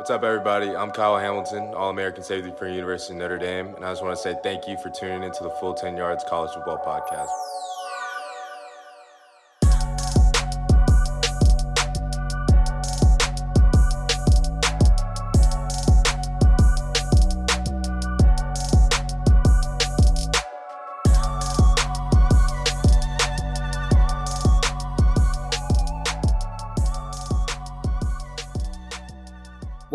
What's up, everybody? I'm Kyle Hamilton, All American safety for University of Notre Dame, and I just want to say thank you for tuning into the Full 10 Yards College Football Podcast.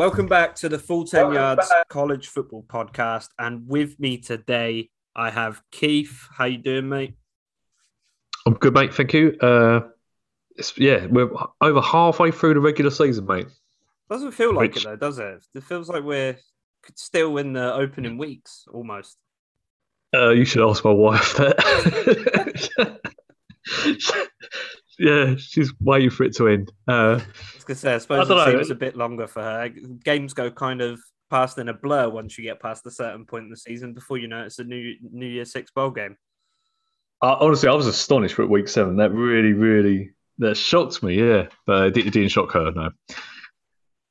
Welcome back to the Full 10 Yards College Football Podcast. And with me today, I have Keith. How you doing, mate? I'm good, mate. Thank you. Uh, it's, yeah, we're over halfway through the regular season, mate. Doesn't feel like Which- it though, does it? It feels like we're still in the opening weeks almost. Uh, you should ask my wife that. yeah, she's waiting for it to end. Uh, I was gonna say, I suppose don't it seems a bit longer for her. Games go kind of past in a blur once you get past a certain point in the season. Before you know it, it's a new New Year Six bowl game. I, honestly, I was astonished at week seven. That really, really, that shocked me. Yeah, but it, did- it didn't shock her. No.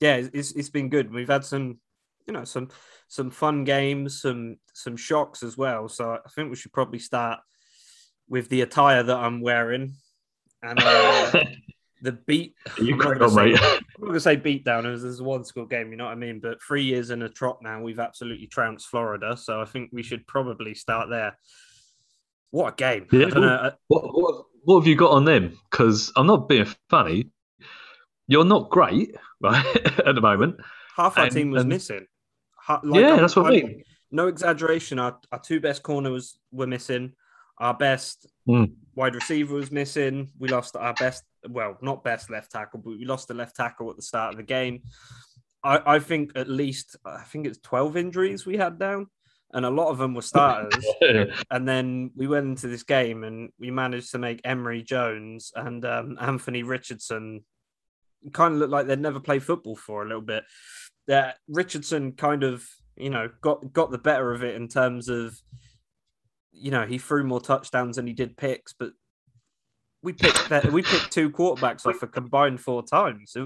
yeah, it's- it's it's been good. We've had some, you know, some some fun games, some some shocks as well. So I think we should probably start with the attire that I'm wearing and uh, the beat. you I'm not crack gonna on, say- mate. I'm not gonna say beat down as there's one score game, you know what I mean? But three years in a trot now, we've absolutely trounced Florida. So I think we should probably start there. What a game! Yeah. I don't uh, What, what, what have you got on them? Because I'm not being funny. You're not great, right, at the moment. half our And- team was and- missing. Ha- Yeah, I'm- that's what I mean. No exaggeration. Our, our two best corners were missing. Our best Mm. Wide receiver was missing. We lost our best, well, not best left tackle, but we lost the left tackle at the start of the game. I, I think at least, I think it's 12 injuries we had down, and a lot of them were starters. and then we went into this game and we managed to make Emory Jones and um, Anthony Richardson kind of look like they'd never played football for a little bit. That Richardson kind of, you know, got got the better of it in terms of, you know, he threw more touchdowns than he did picks, but we picked that we picked two quarterbacks off a combined four times,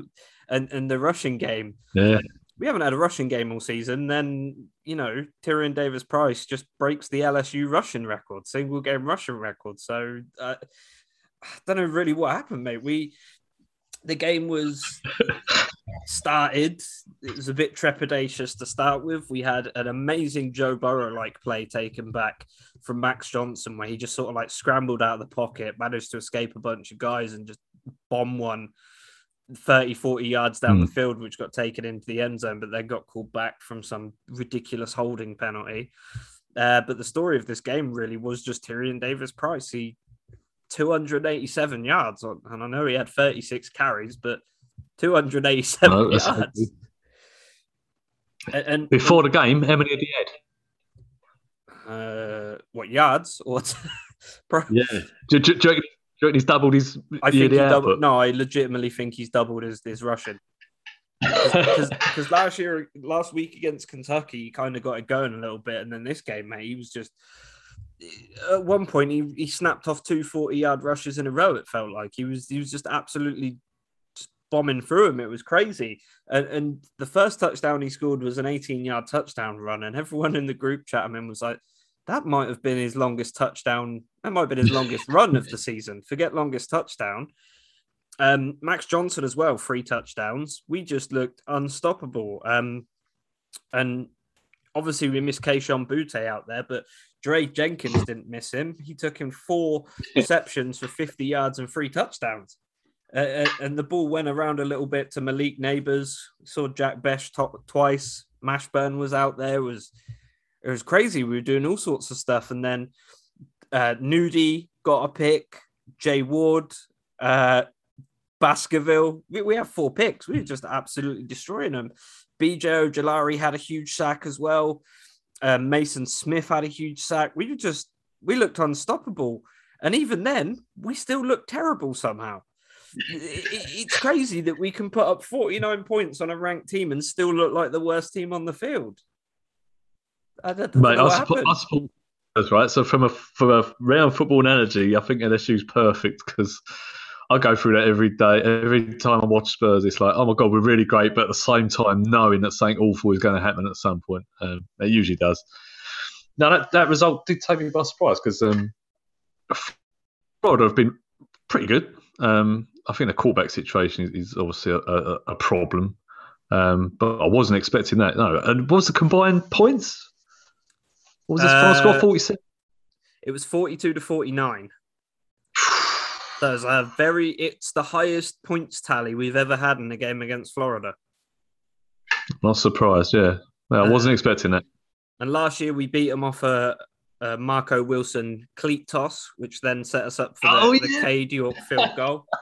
and and the rushing game yeah. we haven't had a rushing game all season. Then you know Tyrion Davis Price just breaks the LSU rushing record, single game rushing record. So uh, I don't know really what happened, mate. We the game was started. It was a bit trepidatious to start with. We had an amazing Joe Burrow like play taken back from Max Johnson, where he just sort of like scrambled out of the pocket, managed to escape a bunch of guys, and just bomb one 30, 40 yards down Hmm. the field, which got taken into the end zone, but then got called back from some ridiculous holding penalty. Uh, but the story of this game really was just Tyrion Davis Price. He 287 yards, on, and I know he had 36 carries, but 287 No, yards. And, and Before the game, how many had he had? uh, what yards or Yeah. Do, do, do, do he's doubled his I think he doubled. output? No, I legitimately think he's doubled his, his rushing. Because last year, last week against Kentucky, he kind of got it going a little bit, and then this game, mate, he was just. At one point, he, he snapped off two 40 yard rushes in a row. It felt like he was he was just absolutely just bombing through him. It was crazy. And, and the first touchdown he scored was an 18 yard touchdown run, and everyone in the group chat I mean was like, that might have been his longest touchdown. That might have been his longest run of the season. Forget longest touchdown. Um, Max Johnson as well, three touchdowns. We just looked unstoppable. Um, and obviously we missed Kayshon Boutte out there, but Dre Jenkins didn't miss him. He took him four receptions for 50 yards and three touchdowns. Uh, and the ball went around a little bit to Malik Nabers. We saw Jack Besh top twice. Mashburn was out there. It was it was crazy. We were doing all sorts of stuff, and then uh, Nudie got a pick. Jay Ward, uh, Baskerville. We, we have four picks. We were just absolutely destroying them. BJ Ojulari had a huge sack as well. Um, Maason Smith had a huge sack. We were just we looked unstoppable, and even then, we still looked terrible somehow. It- it- it's crazy that we can put up 49 points on a ranked team and still look like the worst team on the field. I don't, I Mate, know I what support, happened. I support that's right. So from a from a round football analogy, I think LSU's perfect because I go through that every day. Every time I watch Spurs, it's like, oh my god, we're really great, but at the same time, knowing that something awful is going to happen at some point. Um, it usually does. Now that, that result did take me by surprise because um, Florida have been pretty good. Um, I think the quarterback situation is, is obviously a, a, a problem, um, but I wasn't expecting that. No, and what was the combined points? What was this final score? Uh, Forty-seven. It was 42 to 49. So it's a very, it's the highest points tally we've ever had in a game against Florida. Not surprised. Yeah, well, I Uh, wasn't expecting that. And last year we beat them off a, a Marco Wilson cleat toss, which then set us up for the, Oh, the yeah. Cade York field goal.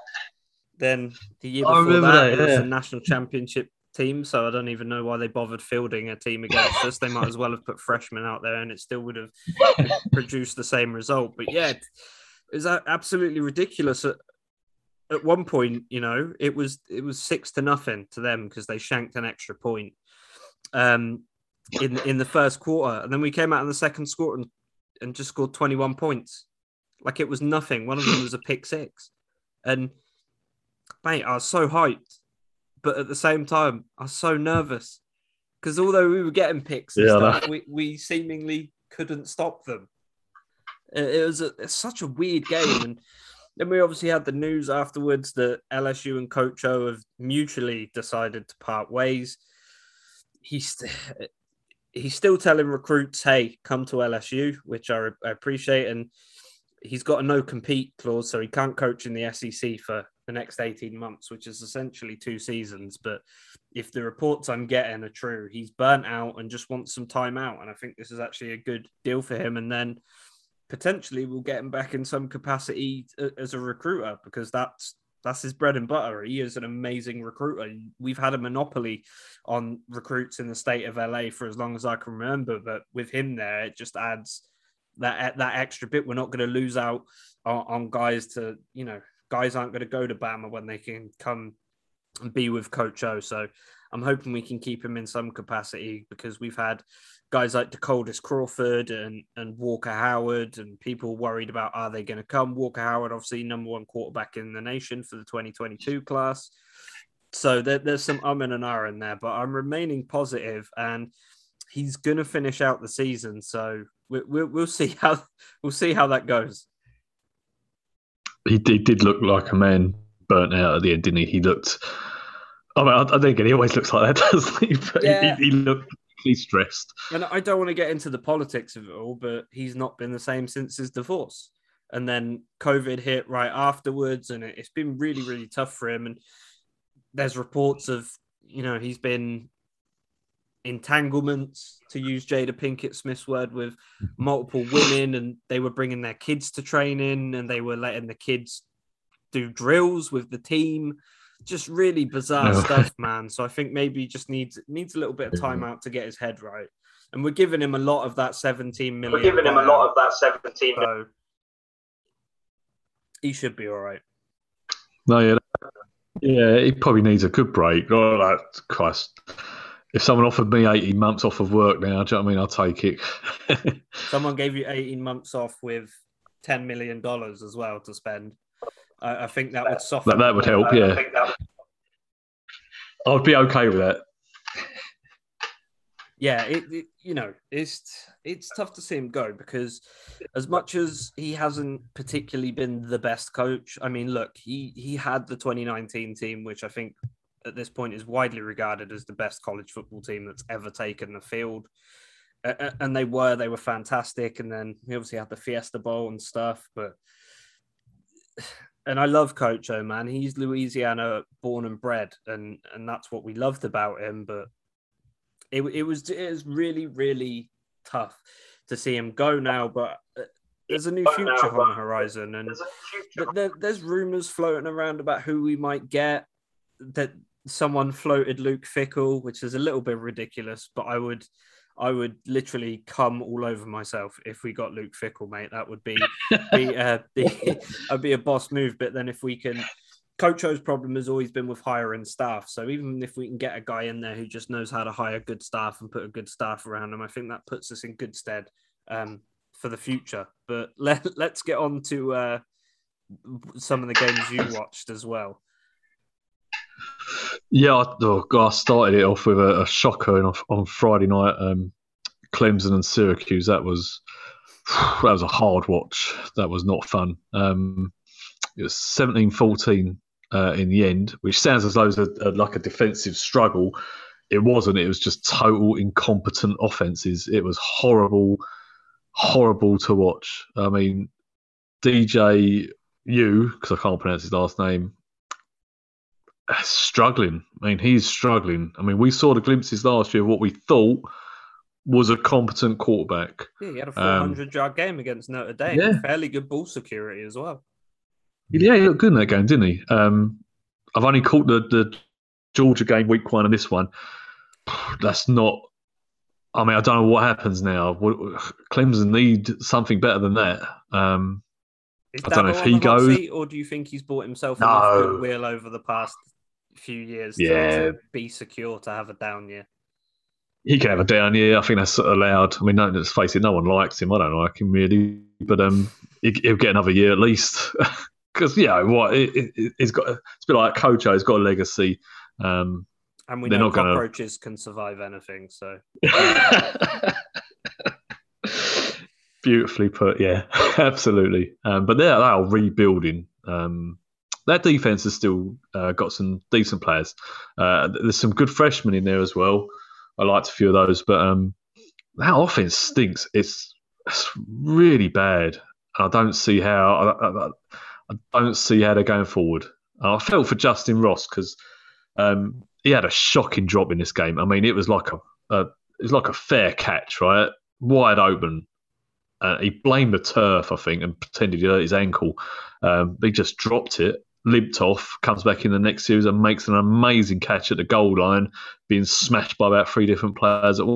Then the year before that, that, it was yeah. a national championship team. So I don't even know why they bothered fielding a team against us. They might as well have put freshmen out there, and it still would have produced the same result. But yeah, a- absolutely ridiculous. At, at one point, you know, it was it was six to nothing to them because they shanked an extra point. Um, in in the first quarter, and then we came out in the second quarter and, and just scored 21 points. Like it was nothing. One of them was a pick six. And mate, I was so hyped. But at the same time, I was so nervous. Because although we were getting picks and Yeah, stuff, we, we seemingly couldn't stop them. It, was a, such a weird game. And then we obviously had the news afterwards that LSU and Coach O have mutually decided to part ways. He's he's still telling recruits, "Hey, come to LSU," which I, I appreciate, and he's got a no compete clause, so he can't coach in the SEC for the next eighteen months, which is essentially two seasons. But if the reports I'm getting are true, he's burnt out and just wants some time out, and I think this is actually a good deal for him. And then potentially we'll get him back in some capacity uh, as a recruiter because that's that's his bread and butter. He is an amazing recruiter. We've had a monopoly on recruits in the state of LA for as long as I can remember, but with him there, it just adds that that extra bit. We're not going to lose out on, on guys to you know guys aren't going to go to Bama when they can come and be with Coach O. So I'm hoping we can keep him in some capacity because we've had guys like Dakotas Crawford and, and Walker Howard and people worried about are they going to come? Walker Howard, obviously number one quarterback in the nation for the 2022 class. So there, there's some um and an R in there, but I'm remaining positive and he's going to finish out the season. So we, we, we'll see how we'll see how that goes. He did, did look like a man burnt out at the end, didn't he? He looked. I mean, I, I think he always looks like that, doesn't he? But Yeah. he, he looked particularly stressed. And I don't want to get into the politics of it all, but he's not been the same since his divorce. And then COVID hit right afterwards, and it, it's been really, really tough for him. And there's reports of, you know, he's been entanglements, to use Jada Pinkett Smith's word, with multiple women, and they were bringing their kids to training, and they were letting the kids do drills with the team. Just really bizarre No. stuff, man. So I think maybe he just needs needs a little bit of time out to get his head right. And we're giving him a lot of that 17 million. We're giving him a lot of that 17 so he should be all right. No, yeah, yeah. He probably needs a good break. Oh, that Christ! If someone offered me eighteen months off of work now, do you know what I mean? I'll take it. Someone gave you 18 months off with 10 million dollars as well to spend. I, I think that would soften. that, that would help. Yeah, that I'd be okay with that. yeah, it, it you know it's it's tough to see him go because as much as he hasn't particularly been the best coach, I mean, look, he he had the 2019 team, which I think at this point is widely regarded as the best college football team that's ever taken the field. A- And they were, they were fantastic. And then he obviously had the Fiesta Bowl and stuff. But, and I love Coach O, man. He's Louisiana born and bred. And, and that's what we loved about him. But it, it was it was really really tough to see him go now. But uh, there's a new future on the horizon, and there's a future. but there, there's rumors floating around about who we might get. That someone floated Luke Fickell, which is a little bit ridiculous, but I would. I would literally come all over myself if we got Luke Fickell, mate. That would be be uh, the, I'd be a boss move. But then if we can, Coach O's problem has always been with hiring staff. So even if we can get a guy in there who just knows how to hire good staff and put a good staff around him, I think that puts us in good stead um, for the future. But let, let's get on to uh, some of the games you watched as well. Yeah, I, oh I started it off with a, a shocker on, on Friday night. Um, Clemson and Syracuse. That was that was a hard watch. That was not fun. Um, it was 17-14 uh, in the end, which sounds as though it was a, a, like a defensive struggle. It wasn't. It was just total incompetent offenses. It was horrible, horrible to watch. I mean, DJ U, because I can't pronounce his last name, struggling. I mean, he's struggling. I mean, we saw the glimpses last year of what we thought was a competent quarterback. Yeah, he had a 400 um, yard game against Notre Dame. Yeah. Fairly good ball security as well. Yeah, he looked good in that game, didn't he? Um, I've only caught the, the Georgia game week one and this one. That's not. I mean, I don't know what happens now. Clemson need something better than that. Um, I don't know if he goes, seat, or do you think he's bought himself no. enough goodwill over the past few years yeah. to, to be secure to have a down year? he can have a down year. I think that's allowed. I mean, no, let's face it, no one likes him. I don't like him really, but um, he, will get another year at least. Because you know what, it, it, has got. It's a bit like Kojo. He's got a legacy. Um, and we know not cockroaches gonna... can survive anything. So beautifully put. Yeah, absolutely. Um, but they're, they're rebuilding. Um, that defense has still uh, got some decent players. Uh, there's some good freshmen in there as well. I liked a few of those, but um, that offense stinks. It's, it's really bad. I don't see how. I, I, I, don't see how they're going forward. I felt for Justin Ross because um, he had a shocking drop in this game. I mean, it was like a, a it was like a fair catch, right? Wide open. Uh, he blamed the turf, I think, and pretended he hurt his ankle. Um, he just dropped it limped off, comes back in the next series and makes an amazing catch at the goal line, being smashed by about three different players at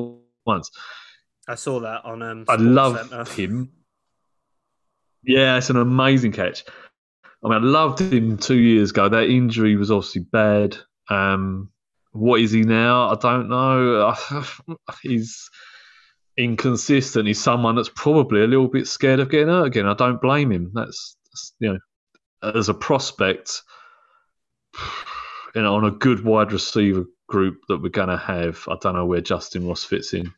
once. I saw that on. Um, I love him. Yeah, it's an amazing catch. I mean, I loved him two years ago. That injury was obviously bad. Um, what is he now? I don't know. He's inconsistent. He's someone that's probably a little bit scared of getting hurt again. I don't blame him. That's, that's you know as a prospect, you know, on a good wide receiver group that we're going to have, I don't know where Justin Ross fits in.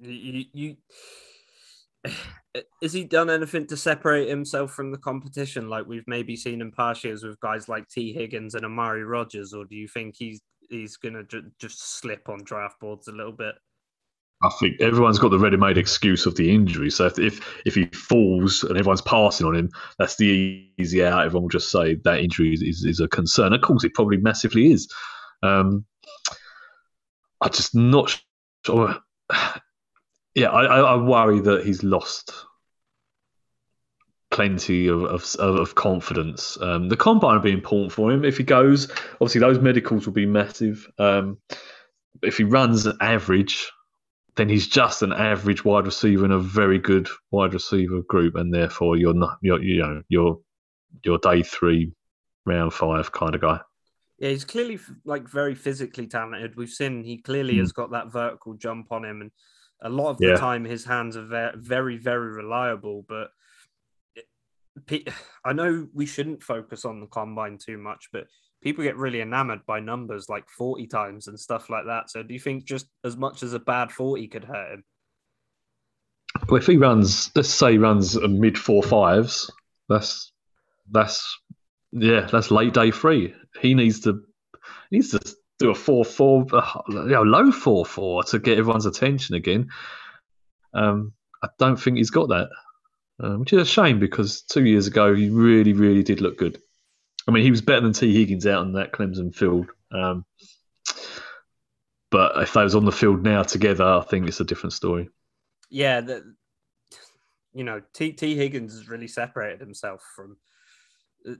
You, you, has he done anything to separate himself from the competition, like we've maybe seen in past years with guys like Tee Higgins and Amari Rodgers, or do you think he's he's going to ju- just slip on draft boards a little bit? I think everyone's got the ready-made excuse of the injury. So if, if if he falls and everyone's passing on him, that's the easy out. Everyone will just say that injury is, is, is a concern. Of course, it probably massively is. Um, I'm just not sure. Yeah, I, I worry that he's lost plenty of of, of confidence. Um, the combine will be important for him if he goes. Obviously, those medicals will be massive. Um, if he runs average, then he's just an average wide receiver in a very good wide receiver group, and therefore you're not you're you know you're you're day three, round five kind of guy. Yeah, he's clearly like very physically talented. We've seen he clearly mm. has got that vertical jump on him, and a lot of the yeah. time his hands are very, very reliable. But I know we shouldn't focus on the combine too much, but people get really enamored by numbers like 40 times and stuff like that. So do you think just as much as a bad 40 could hurt him? Well, if he runs, let's say he runs a mid four fives, that's that's yeah, that's late day three. He needs to he needs to do a four four, you know, low four four to get everyone's attention again. Um, I don't think he's got that, uh, which is a shame because two years ago he really, really did look good. I mean, he was better than Tee Higgins out in that Clemson field. Um, but if they was on the field now together, I think it's a different story. Yeah, the, you know, T. Tee Higgins has really separated himself from uh,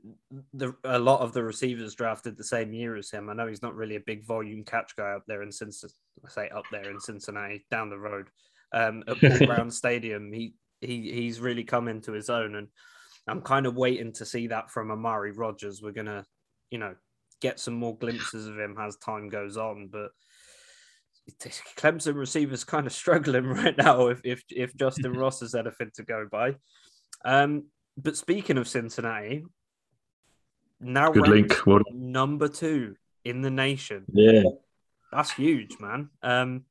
the, a lot of the receivers drafted the same year as him. I know he's not really a big volume catch guy up there in Cincinnati. I say up there in Cincinnati, down the road um, at Paul Brown Stadium. He he he's really come into his own, and I'm kind of waiting to see that from Amari Rodgers. We're gonna, you know, get some more glimpses of him as time goes on, but Clemson receivers kind of struggling right now if if, if Justin Ross has anything to go by. Um, but speaking of Cincinnati, now Good link. Well, number two in the nation. yeah. That's huge, man. Um,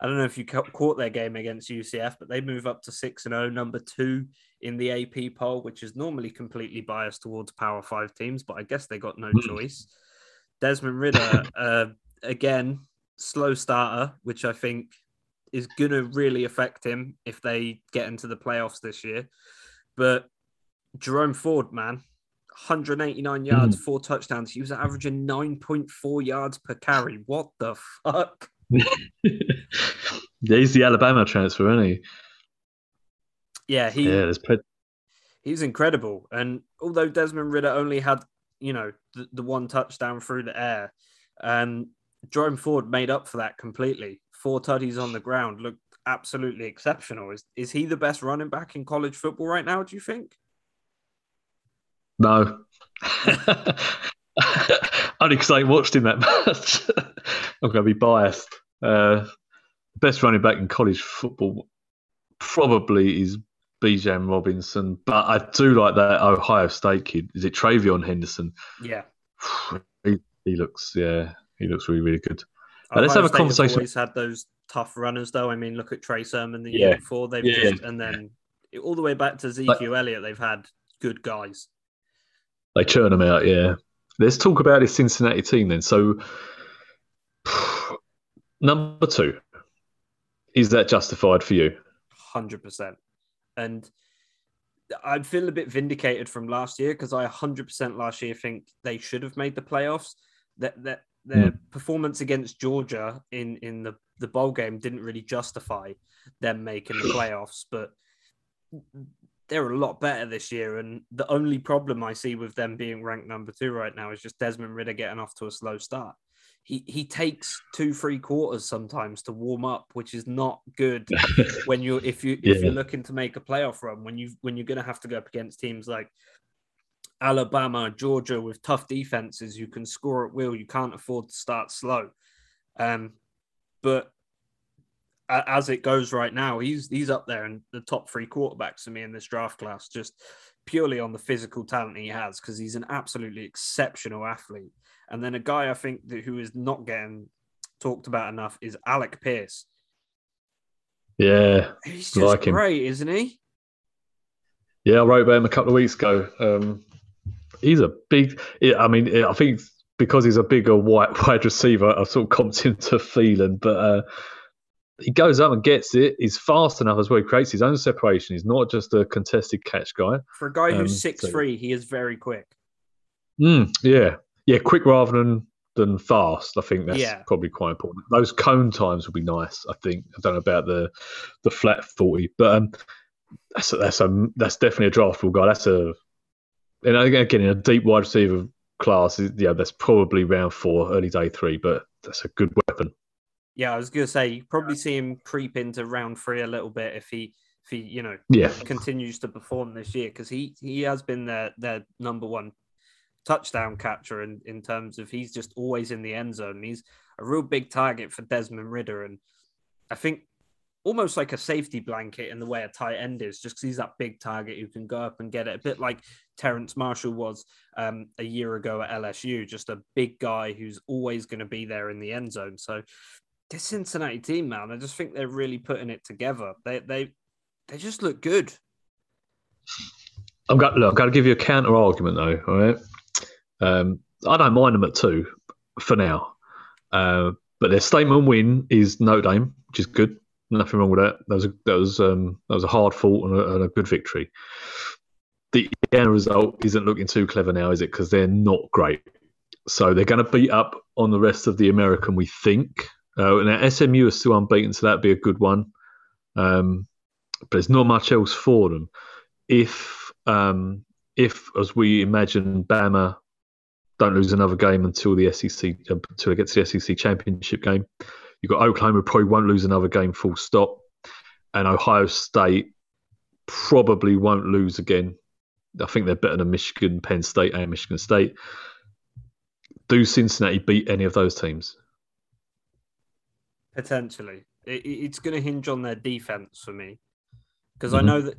I don't know if you caught their game against UCF, but they move up to six and zero, number two in the AP poll, which is normally completely biased towards Power Five teams, but I guess they got no Hmm. choice. Desmond Ridder, uh, again, slow starter, which I think is going to really affect him if they get into the playoffs this year. But Jerome Ford, man, 189 yards, four touchdowns. He was averaging 9.4 yards per carry. What the fuck? Yeah, he's the Alabama transfer, isn't he? Yeah, he yeah, there's he was incredible. And although Desmond Ridder only had, you know, the, the one touchdown through the air, um, Jerome Ford made up for that completely. Four tutties on the ground looked absolutely exceptional. Is is he the best running back in college football right now? Do you think? no. Only because I watched him that much. I'm going to be biased. Uh, the best running back in college football probably is Bijan Robinson, but I do like that Ohio State kid. Is it TreVeyon Henderson? Yeah. he, he looks, yeah, he looks really, really good. Uh, let's have a State conversation- Always had those tough runners, though. I mean, look at Trey Sermon the Yeah. year before. They've Yeah. just and then all the way back to Ezekiel Elliott, they've had good guys. They churn them out, yeah. Let's talk about this Cincinnati team then. So, number two, is that justified for you? hundred percent. And I'd feel a bit vindicated from last year because I hundred percent last year think they should have made the playoffs. That that their hmm. performance against Georgia in in the the bowl game didn't really justify them making the playoffs, but they're a lot better this year. And the only problem I see with them being ranked number two right now is just Desmond Ridder getting off to a slow start. He he takes two, three quarters sometimes to warm up, which is not good when you're if you if Yeah. you're looking to make a playoff run when you when you're going to have to go up against teams like Alabama, Georgia with tough defenses, you can score at will. You can't afford to start slow. Um, but as it goes right now, he's he's up there in the top three quarterbacks for me in this draft class, just purely on the physical talent he has, because he's an absolutely exceptional athlete. And then a guy I think that who is not getting talked about enough is Alec Pierce. Yeah, He's just Like him. great, isn't he? yeah. I wrote about him a couple of weeks ago. Um, he's a big. I mean, I think because he's a bigger white wide receiver, I've sort of comped him to feeling, but uh, he goes up and gets it. He's fast enough as well. He creates his own separation. He's not just a contested catch guy. For a guy Um, who's so- six three, he is very quick. Mm, yeah, yeah, quick rather than than fast. I think that's Yeah. probably quite important. Those cone times would be nice. I think I don't know about the the flat forty, but um, that's a, that's a that's definitely a draftable guy. That's a and again in a deep wide receiver class, yeah, that's probably round four, early day three, but that's a good weapon. Yeah, I was gonna say you probably see him creep into round three a little bit if he if he you know Yeah, continues to perform this year because he he has been their their number one touchdown catcher in, in terms of he's just always in the end zone. He's a real big target for Desmond Ridder, and I think almost like a safety blanket in the way a tight end is, just because he's that big target who can go up and get it, a bit like Terrence Marshall was um, a year ago at LSU, just a big guy who's always going to be there in the end zone. So this Cincinnati team, man, I just think they're really putting it together. They they they just look good. I'm got look. I've got to give you a counter argument though. All right, um, I don't mind them at two for now, uh, but their statement win is Notre Dame, which is good. Nothing wrong with that. That was a, that was um, that was a hard fought and a, and a good victory. The end result isn't looking too clever now, is it? Because they're not great. So they're going to beat up on the rest of the American, we think. Uh, now SMU is still unbeaten, so that'd be a good one. Um, but there's not much else for them. If um, if, as we imagine, Bama don't lose another game until the SEC until it gets to the SEC championship game, you've got Oklahoma probably won't lose another game full stop, and Ohio State probably won't lose again. I think they're better than Michigan, Penn State, and Michigan State. Do Cincinnati beat any of those teams? Potentially, it, it- it's going to hinge on their defense for me because I Mhm. know that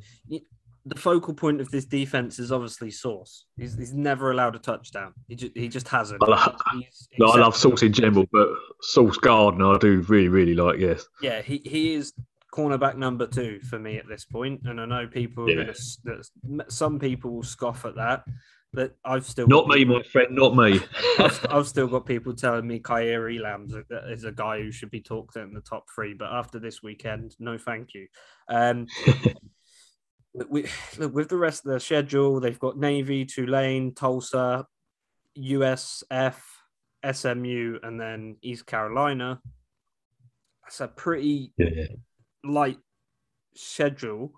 the focal point of this defense is obviously Sauce. He's, he's never allowed a touchdown. He just he just hasn't. I love, no, I love. Sauce in general, but Sauce Gardner I do really, really like. Yes, Yeah, he, he is cornerback number two for me at this point, and I know people are Yeah. gonna that some people will scoff at that, but I've still not me, people- my friend, not me. I've, I've still got people telling me Kaiir Elam's a, is a guy who should be talked in the top three, but after this weekend, no, thank you. Um, we, look, with the rest of the schedule, they've got Navy, Tulane, Tulsa, USF, SMU, and then East Carolina. That's a pretty yeah. light schedule.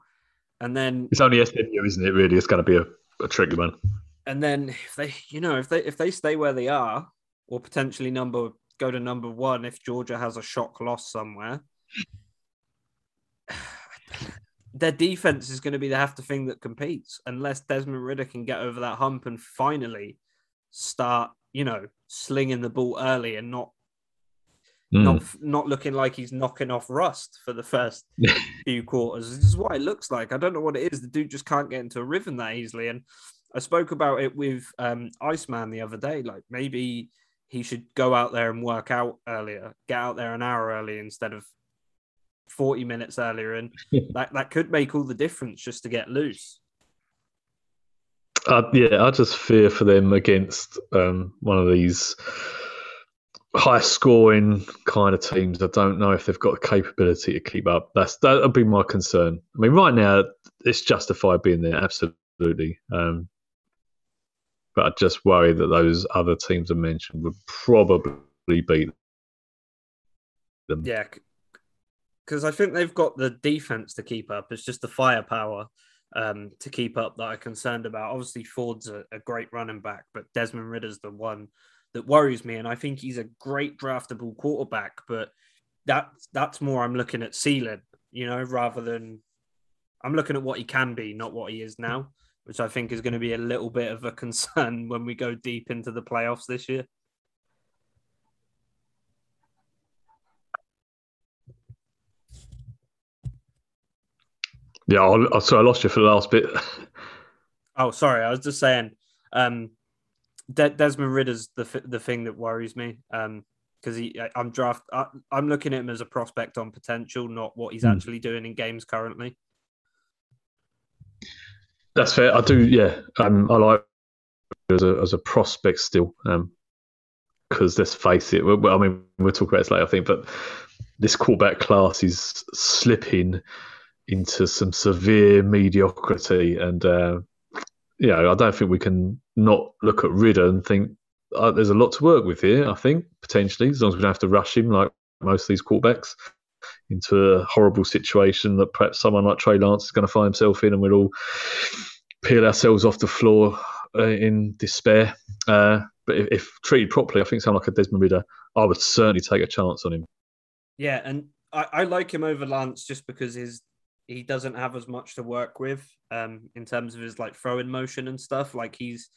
And then It's only SMU, isn't it? Really, it's going to be a, a tricky one. And then if they you know if they if they stay where they are or potentially number go to number one if georgia has a shock loss somewhere their defense is going to be the half the thing that competes unless desmond ridder can get over that hump and finally start you know slinging the ball early and not Mm. not not looking like he's knocking off rust for the first few quarters. This is what it looks like. I don't know what it is. The dude just can't get into a rhythm that easily. And I spoke about it with um, Iceman the other day. Like maybe he should go out there and work out earlier, get out there an hour early instead of 40 minutes earlier. And that, that could make all the difference just to get loose. Uh, yeah, I just fear for them against um, one of these high scoring kind of teams. I don't know if they've got the capability to keep up. That's that would be my concern. I mean, right now it's justified being there, absolutely. Um, but I just worry that those other teams I mentioned would probably beat them. Yeah. Because I think they've got the defense to keep up. It's just the firepower um, to keep up that I'm concerned about. Obviously, Ford's a, a great running back, but Desmond Ridder's the one that worries me. And I think he's a great draftable quarterback, but that that's more I'm looking at ceiling, you know, rather than I'm looking at what he can be, not what he is now, which I think is going to be a little bit of a concern when we go deep into the playoffs this year. Yeah, I, I, so I lost you for the last bit. Oh, sorry. I was just saying, um, De- Desmond Ridder's the f- the thing that worries me. Um, because he, I- I'm draft, I, I'm looking at him as a prospect on potential, not what he's Hmm. actually doing in games currently. That's fair. I do. Yeah, um, I like as a as a prospect still. Um, because let's face it. Well, I mean, we'll talk about this later, I think, but this quarterback class is slipping into some severe mediocrity, and uh, you know, I don't think we can not look at Ridder and think uh, there's a lot to work with here. I think potentially, as long as we don't have to rush him like most of these quarterbacks into a horrible situation that perhaps someone like Trey Lance is going to find himself in, and we'll all peel ourselves off the floor uh, in despair. Uh, but if, if treated properly, I think someone like a Desmond Ridder, I would certainly take a chance on him. Yeah, and I, I like him over Lance just because his he doesn't have as much to work with um in terms of his like throwing motion and stuff. Like he's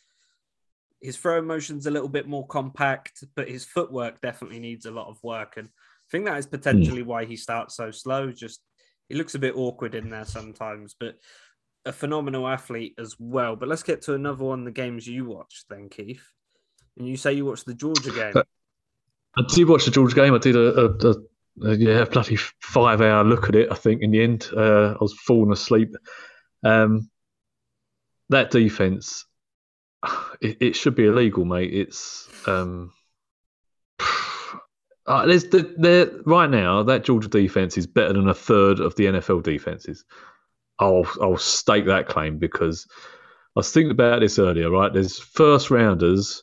his throwing motion's a little bit more compact, but his footwork definitely needs a lot of work. And think that is potentially why he starts so slow. Just he looks a bit awkward in there sometimes, but a phenomenal athlete as well. But let's get to another one the games you watched then, Keith. And you say you watched the Georgia game. I did watch the Georgia game. I did a, a, a, a yeah, bloody five hour look at it. I think in the end, uh, I was falling asleep. Um, that defense, it, it should be illegal, mate. It's um, uh, there's the, there right now. That Georgia defense is better than a third of the NFL defenses. I'll I'll stake that claim because I was thinking about this earlier. Right, there's first rounders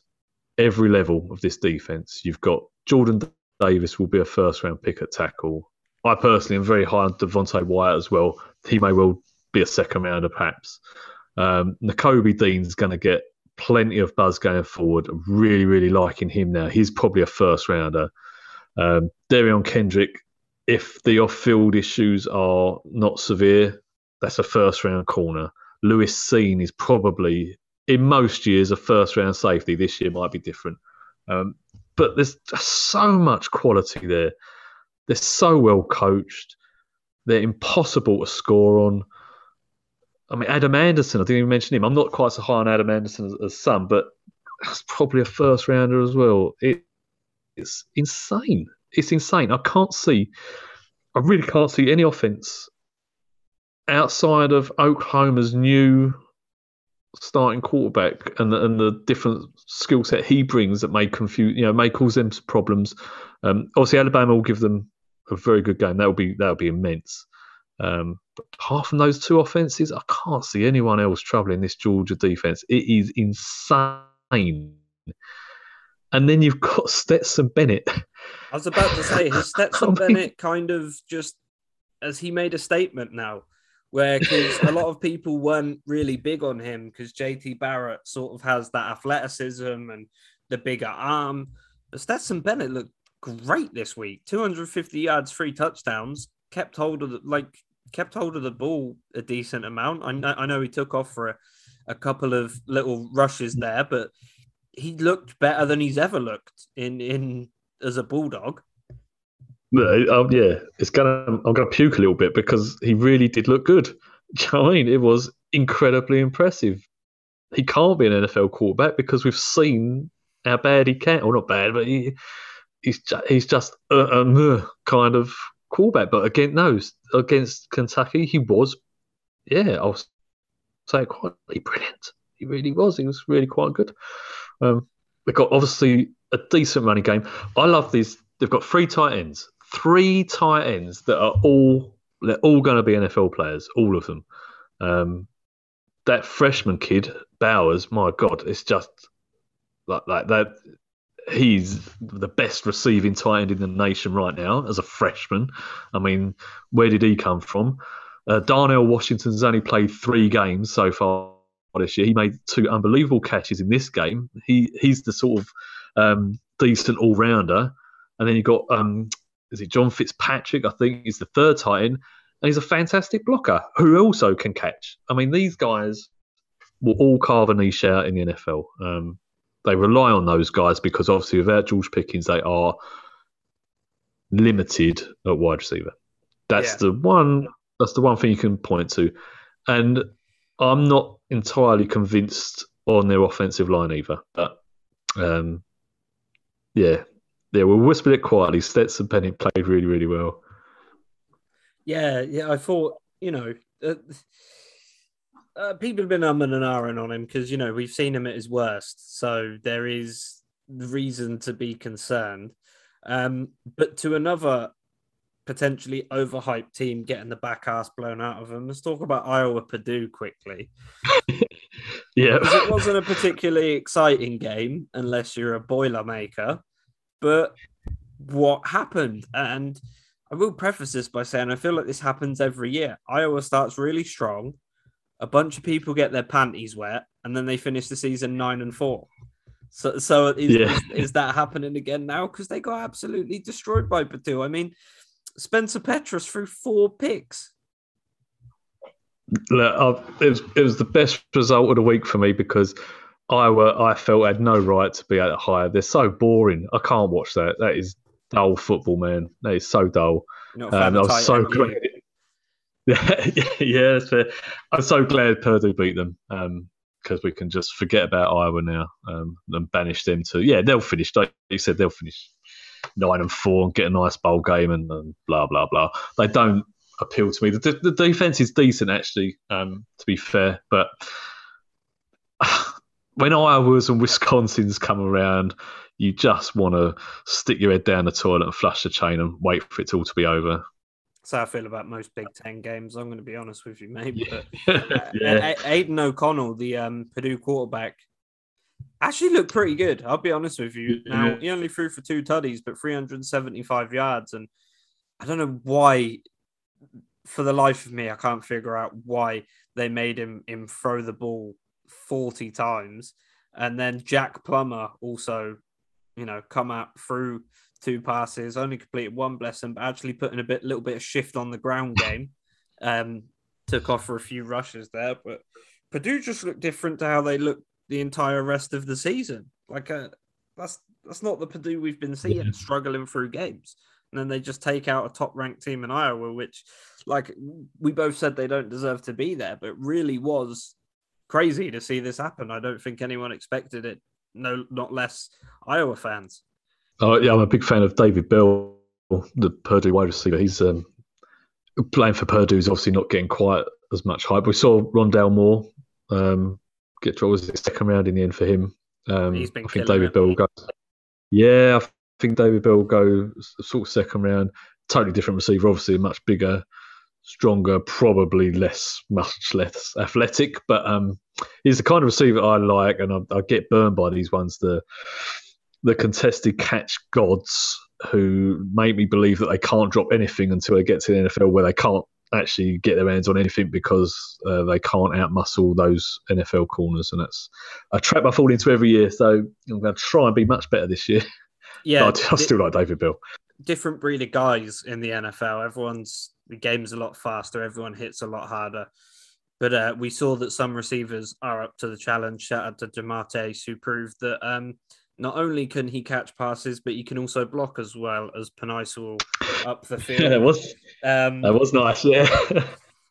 every level of this defense. You've got Jordan Davis will be a first round pick at tackle. I personally am very high on Devonte Wyatt as well. He may well be a second rounder, perhaps. Um, Nakobe Dean's going to get plenty of buzz going forward. I'm really, really liking him now. He's probably a first rounder. Um, Derion Kendrick, if the off field issues are not severe, that's a first round corner. Lewis Cine is probably, in most years, a first round safety. This year might be different. Um, but there's so much quality there. They're so well coached. They're impossible to score on. I mean, Adam Anderson, I didn't even mention him. I'm not quite so high on Adam Anderson as, as some, but that's probably a first rounder as well. It, it's insane. It's insane. I can't see, I really can't see any offense outside of Oklahoma's new starting quarterback and the, and the different skill set he brings that may confuse, you know, may cause them problems. Um, obviously, Alabama will give them a very good game. That'll be that'll be immense. Um, but apart from those two offenses, I can't see anyone else troubling this Georgia defense. It is insane. And then you've got Stetson Bennett. I was about to say, has Stetson I mean, Bennett kind of just, as he made a statement now, where because a lot of people weren't really big on him because JT Barrett sort of has that athleticism and the bigger arm. But Stetson Bennett looked great this week 250 yards, three touchdowns, kept hold of the, like kept hold of the ball a decent amount. I, I know he took off for a, a couple of little rushes there, but he looked better than he's ever looked in in as a bulldog. Um, yeah, it's gonna. I'm gonna puke a little bit because he really did look good. I mean? It was incredibly impressive. He can't be an NFL quarterback because we've seen how bad he can. Well, not bad, but he, he's just, he's just a, kind of quarterback. But again, no, against Kentucky, he was, yeah, I'll say quite brilliant. He really was. He was really quite good. Um, they've got obviously a decent running game. I love these. They've got three tight ends, three tight ends that are all they're all going to be NFL players, all of them. Um, that freshman kid Bowers, my God, it's just like, like that he's the best receiving tight end in the nation right now as a freshman. I mean, where did he come from? Uh, Darnell Washington's only played three games so far this year. He made two unbelievable catches in this game. He he's the sort of um, decent all rounder. And then you got um, is it John Fitzpatrick? I think is the third tight end, and he's a fantastic blocker who also can catch. I mean, these guys will all carve a niche out in the NFL. Um, they rely on those guys because obviously without George Pickens, they are limited at wide receiver. That's yeah. the one. That's the one thing you can point to, and I'm not entirely convinced on their offensive line either. But um, yeah, yeah, we'll whisper it quietly. Stetson Bennett played really, really well. Yeah, yeah, I thought you know. Uh, uh, people have been umming and ahhing on him because you know we've seen him at his worst, so there is reason to be concerned. Um, but to another potentially overhyped team getting the back ass blown out of them, let's talk about Iowa Purdue quickly. yeah, it wasn't a particularly exciting game unless you're a Boilermaker, but what happened and. I will preface this by saying I feel like this happens every year. Iowa starts really strong, a bunch of people get their panties wet, and then they finish the season nine and four. So, so is, yeah. is, is, that happening again now? Because they got absolutely destroyed by Purdue. I mean, Spencer Petras threw four picks. Look, it was it was the best result of the week for me because Iowa I felt had no right to be at higher. They're so boring. I can't watch that. That is dull football, man. That is so dull. Um, I was so glad. Yeah, yeah, that's fair. I'm so glad Purdue beat them because um, we can just forget about Iowa now um, and banish them to yeah they'll finish. Like you said, they'll finish nine and four and get a nice bowl game and, and blah blah blah. They don't appeal to me. The, the defense is decent actually, um, to be fair, but when Iowa's and Wisconsin's come around, you just want to stick your head down the toilet and flush the chain and wait for it all to be over. That's how I feel about most Big Ten games. I'm going to be honest with you, mate. But uh, yeah. Aidan O'Connell, the um, Purdue quarterback, actually looked pretty good. I'll be honest with you. Now he only threw for two tuddies, but 375 yards, and I don't know why. For the life of me, I can't figure out why they made him him throw the ball 40 times, and then Jack Plummer also, you know, come out through two passes, only completed one blessing, but actually putting a bit, little bit of shift on the ground game. Um, took off for a few rushes there, but Purdue just looked different to how they looked the entire rest of the season. Like, uh, that's that's not the Purdue we've been seeing struggling through games. and then they just take out a top ranked team in Iowa, which, like we both said, they don't deserve to be there, but really was crazy to see this happen. I don't think anyone expected it. No, not less Iowa fans. Oh yeah, I'm a big fan of David Bell, the Purdue wide receiver. He's um, playing for Purdue. Is obviously not getting quite as much hype. We saw Rondale Moore um, get was the second round in the end for him. Um, I think David. Bell will go. Yeah, I think David Bell will go sort of second round. Totally different receiver, obviously much bigger, stronger, probably less, much less athletic. But um, he's the kind of receiver I like, and I, I get burned by these ones. The the contested catch gods who make me believe that they can't drop anything until they get to the NFL, where they can't actually get their hands on anything because uh, they can't outmuscle those NFL corners, and it's a trap I fall into every year. So I'm going to try and be much better this year. Yeah, I, I di- still like David Bell. different breed of guys in the NFL. Everyone's the game's a lot faster. Everyone hits a lot harder. But uh, we saw that some receivers are up to the challenge. Shout out to Demartes, who proved that um, not only can he catch passes, but he can also block as well as Penisul up the field. Yeah, that was Um, that was nice. Yeah,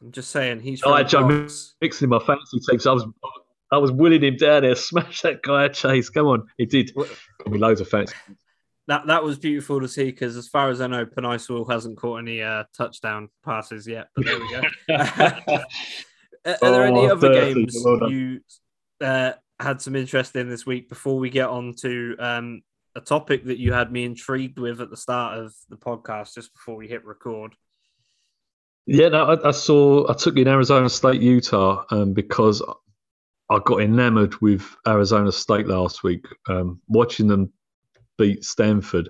I'm just saying he's Oh, Bronx. mixing my fancy teams. I was I was willing him down there. Smash that guy, Chase. Come on, he did. Got me loads of fancy. That that was beautiful to see because, as far as I know, Penisul hasn't caught any uh, touchdown passes yet. But there we go. Are are there any Oh, other dirty. games Well you uh, had some interest in this week before we get on to um, a topic that you had me intrigued with at the start of the podcast, just before we hit record? Yeah, no, I, I saw. I took you in Arizona State, Utah, um, because I got enamored with Arizona State last week. Um, watching them beat Stanford,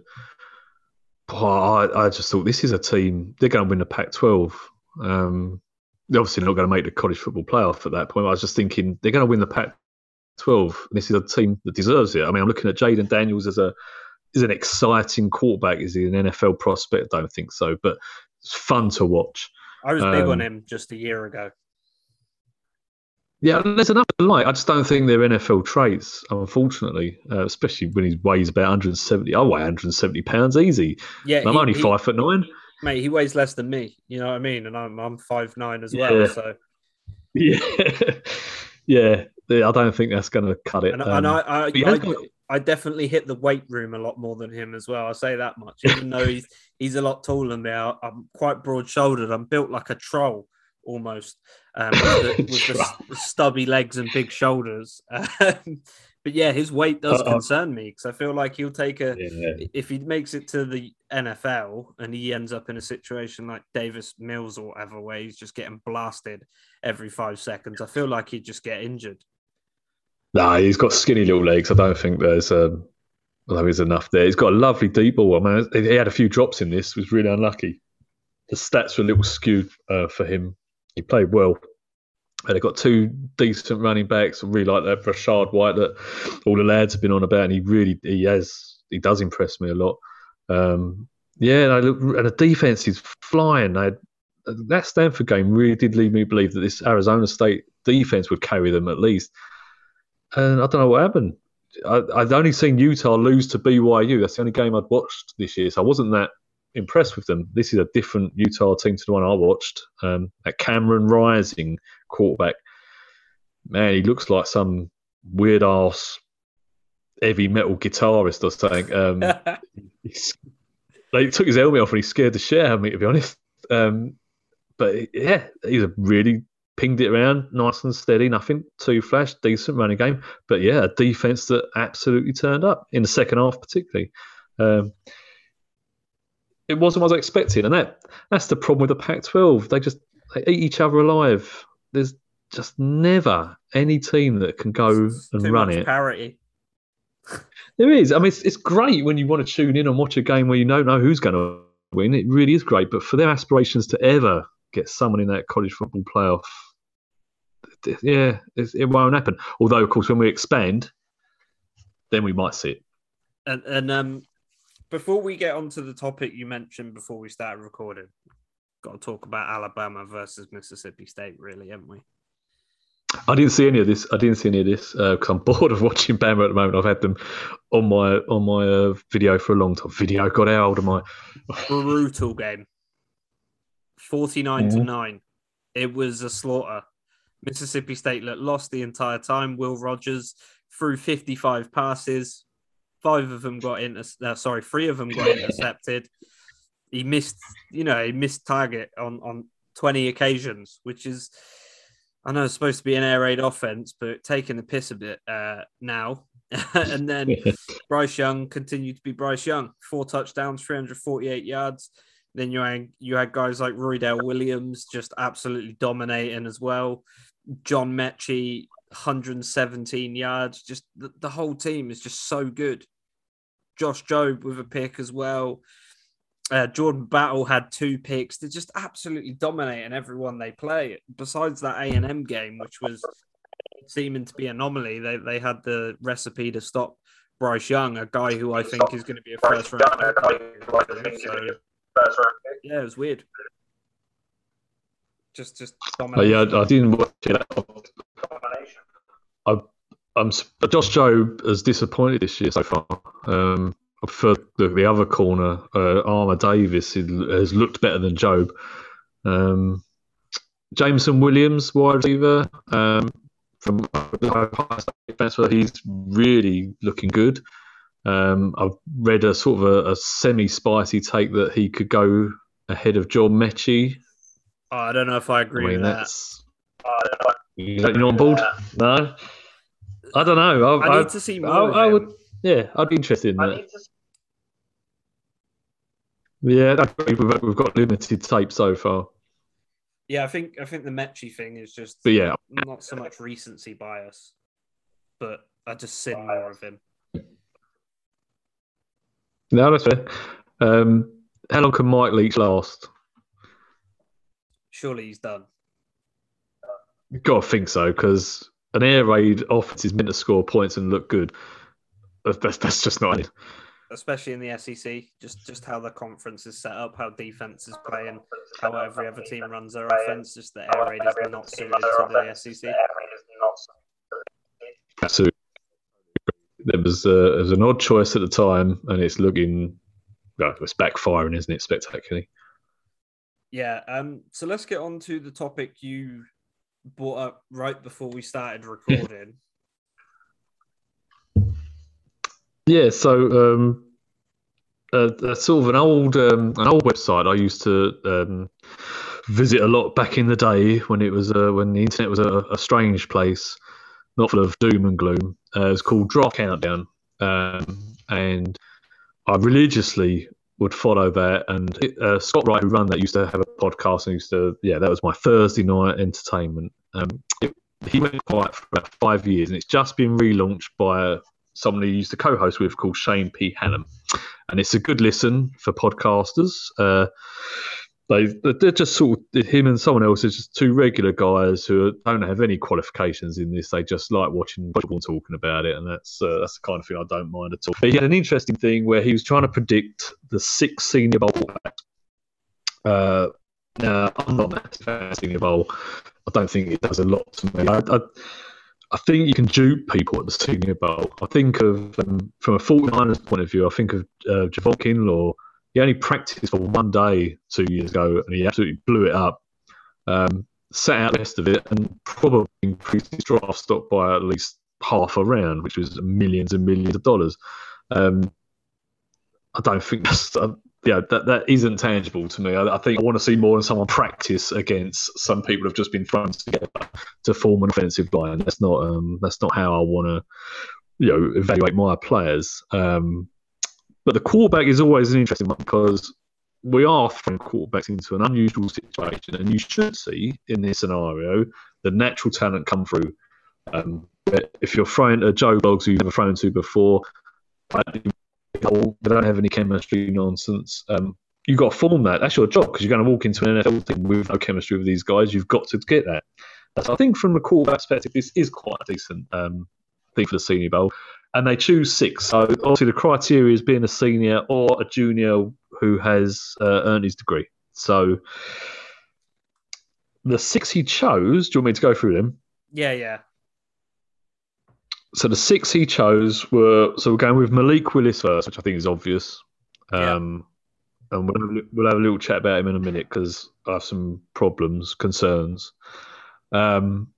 I, I just thought this is a team. They're going to win the Pac-12. Um, they're obviously not going to make the college football playoff at that point. I was just thinking they're going to win the Pac-12. This is a team that deserves it. I mean, I'm looking at Jayden Daniels as a is an exciting quarterback. Is he an NFL prospect? I don't think so, but it's fun to watch. I was big on Um, him just a year ago. Yeah, there's enough light. I just don't think they're NFL traits, unfortunately, uh, especially when he weighs about 170. I weigh 170 pounds easy. Yeah, And I'm he- only he- five foot nine. mate. He weighs less than me. You know what I mean? And I'm I'm five nine as Yeah. well. So Yeah, yeah. I don't think that's going to cut it. and, Um, and I I, but he has I, got- I definitely hit the weight room a lot more than him as well. I say that much, even though he's he's a lot taller than me. I, I'm quite broad shouldered. I'm built like a troll almost, um, with, the, with the Troll. stubby legs and big shoulders. Um, but yeah, his weight does Uh-oh. concern me because I feel like he'll take a yeah. if he makes it to the NFL and he ends up in a situation like Davis Mills or whatever, where he's just getting blasted every five seconds, I feel like he'd just get injured. No, he's got skinny little legs. I don't think there's um, there's enough there. He's got a lovely deep ball. I mean, he had a few drops in this. Was really unlucky. The stats were a little skewed uh, for him. He played well. And they've got two decent running backs. I really like that Rachaad White that all the lads have been on about, and he really he has he does impress me a lot. Um, yeah, and, look, and the defense is flying. Had, that Stanford game really did lead me believe that this Arizona State defense would carry them at least. And I don't know what happened. I, I'd only seen Utah lose to BYU. That's the only game I'd watched this year, so I wasn't that impressed with them. This is a different Utah team to the one I watched. Um, that Cameron Rising quarterback, man, he looks like some weird ass heavy metal guitarist or something. Um, they took his helmet off and he scared the shit out of me, to be honest. Um, but yeah, he's a really pinged it around nice and steady, nothing too flash, decent running game. But yeah, a defense that absolutely turned up in the second half, particularly. Um, it wasn't what I was expecting, and that that's the problem with the Pac-12. They just they eat each other alive. There's just never any team that can go It's and run it. Parity. There is. I mean, it's, it's great when you want to tune in and watch a game where you don't know who's going to win. It really is great. But for their aspirations to ever get someone in that college football playoff, yeah, it's, it won't happen. Although, of course, when we expand, then we might see it. And, and um, before we get on to the topic you mentioned before we started recording, got to talk about Alabama versus Mississippi State, really, haven't we? I didn't see any of this. I didn't see any of this because I'm bored of watching Bama at the moment. I've had them on my on my uh, video for a long time. Video, God, how old am I? Brutal game. 49 to Mhm. 9. It was a slaughter. Mississippi State looked lost the entire time. Will Rogers threw 55 passes. Five of them got inter- uh, sorry, three of them got intercepted. He missed, you know, he missed target on on 20 occasions, which is I know it's supposed to be an air raid offense, but taking the piss a bit uh, now. and then Bryce Young continued to be Bryce Young. Four touchdowns, 348 yards. Then you had you had guys like Roydell Williams just absolutely dominating as well. John Metchie, 117 yards. Just the, the whole team is just so good. Josh Jobe with a pick as well. Uh, Jordan Battle had two picks. They're just absolutely dominating everyone they play. Besides that A and M game, which was seeming to be an anomaly, they they had the recipe to stop Bryce Young, a guy who I think is going to be a first round pick. So, yeah, it was weird. Just just dominating. yeah, I, didn't watch it. I, I'm Josh Jobe has disappointed this year so far. Um, I prefer the, the other corner. Uh, Armour Davis has looked better than Jobe. Um, Jameson Williams, wide receiver um, from Ohio he's really looking good. Um, I've read a sort of a, a semi-spicy take that he could go ahead of John Metchie. Oh, I don't know if I I agree mean, with that. that's. You not on board? No, I don't know. I, I I, need to see more. I, I would. Yeah, I'd be interested in that. Yeah, I. We've, we've got limited tape so far, Yeah, I think I think the Metchie thing is just but yeah, not so much recency bias, but I just seen more of him. no, that's fair. Um, how long can Mike Leach last? Surely he's done. You've got to think so because an air raid offense is meant to score points and look good. That's, that's, just not it. especially in the SEC. Just just how the conference is set up, how defense is playing, how every other team runs their offense. Just the air raid is not suited to the SEC. So there was, uh, it was an odd choice at the time, and it's looking, well, it's backfiring, isn't it? Spectacularly. Yeah. Um. So let's get on to the topic you brought up right before we started recording. Yeah, so um, uh, that's sort of an old um, an old website I used to um, visit a lot back in the day when it was uh, when the internet was a, a strange place, not full of doom and gloom. Uh, it's called Draft Countdown, um, and I religiously would follow that. And uh, Scott Wright, who ran that, used to have a podcast and used to yeah, that was my Thursday night entertainment. Um, it, he went quiet for about five years, and it's just been relaunched by someone who used to co-host with called Shane P. Hallam, and it's a good listen for podcasters. Uh, they they're just sort of him and someone else is just two regular guys who don't have any qualifications in this. They just like watching and talking about it, and that's uh, that's the kind of thing I don't mind at all. But he had an interesting thing where he was trying to predict the six Senior Bowl. Uh, now I'm not massive fan of Senior Bowl. I don't think it does a lot to me. I, I, I think you can dupe people at the Senior Bowl. I think of, um, from a 49ers point of view, I think of uh, Javon Kinlaw. He only practiced for one day two years ago and he absolutely blew it up. Um, out the rest of it and probably increased his draft stock by at least half a round, which was millions and millions of dollars. Um, I don't think that's. Uh, yeah, that, that isn't tangible to me. I, I think I want to see more than someone practice against some people who've just been thrown together to form an offensive line. That's not um, that's not how I want to you know evaluate my players. Um, but the quarterback is always an interesting one because we are throwing quarterbacks into an unusual situation, and you should see in this scenario the natural talent come through. Um, if you're throwing to Joe Boggs who you've never thrown to before, they don't have any chemistry nonsense. Um, you've got to form that. That's your job because you're going to walk into an NFL team with no chemistry with these guys. You've got to get that. So I think from the quarterback perspective, this is quite a decent um, thing for the Senior Bowl. And they choose six. So obviously the criteria is being a senior or a junior who has uh, earned his degree. So the six he chose, do you want me to go through them? Yeah, yeah. So the six he chose were so we're going with Malik Willis first, which I think is obvious. Yeah. Um, and we'll have, a- we'll have a little chat about him in a minute because I have some problems, concerns. Um,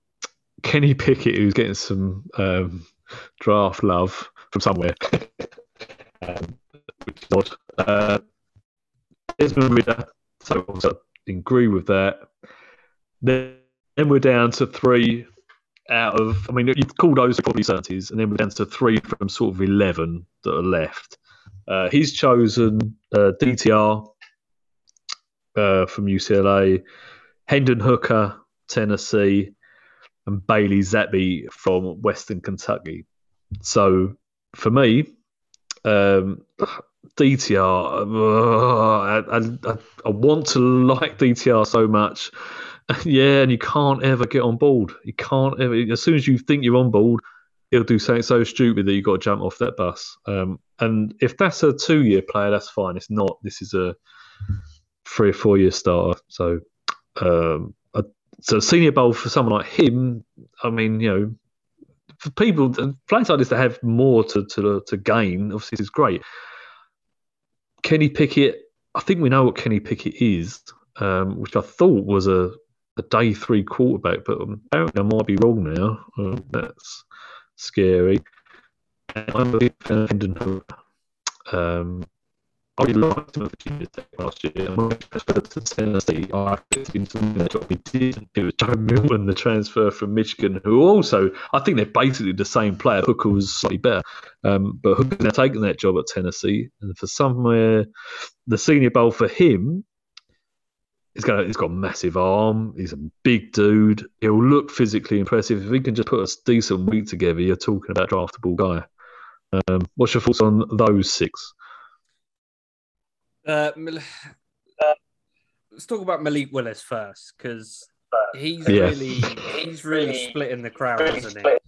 Kenny Pickett, who's getting some um, draft love from somewhere, um, which is odd. Uh, Desmond Ridder, so I agree with that. Then, then we're down to three out of, I mean, you'd call those probably certainties, and then we're down to three from sort of 11 that are left. Uh, he's chosen uh, DTR uh, from UCLA, Hendon Hooker, Tennessee, and Bailey Zappe from Western Kentucky. So for me, um, DTR, uh, I, I, I want to like DTR so much. Yeah, and you can't ever get on board. You can't ever. As soon as you think you're on board, it'll do something so stupid that you've got to jump off that bus. Um, and if that's a two-year player, that's fine. It's not. This is a three or four-year starter. So, um, so senior bowl for someone like him. I mean, you know, for people players like this to have more to to to gain, obviously this is great. Kenny Pickett. I think we know what Kenny Pickett is, um, which I thought was a a day three quarterback, but apparently I might be wrong now. Um, that's scary. And I'm a big fan of Hendon Hooker. Um, I really liked him Virginia Tech last year. And when he transferred to Tennessee, I expected him to win that job. He did. It was Joe Milton, the transfer from Michigan, who also, I think they're basically the same player. Hooker was slightly better. Um, but Hooker's now taken that job at Tennessee. And for somewhere, the senior bowl for him He's got he's got a massive arm. He's a big dude. He'll look physically impressive. If he can just put a decent week together, you're talking about a draftable guy. Um, what's your thoughts on those six? Uh, Mal- uh, let's talk about Malik Willis first because he's Yeah. really he's really splitting the crowd, isn't he?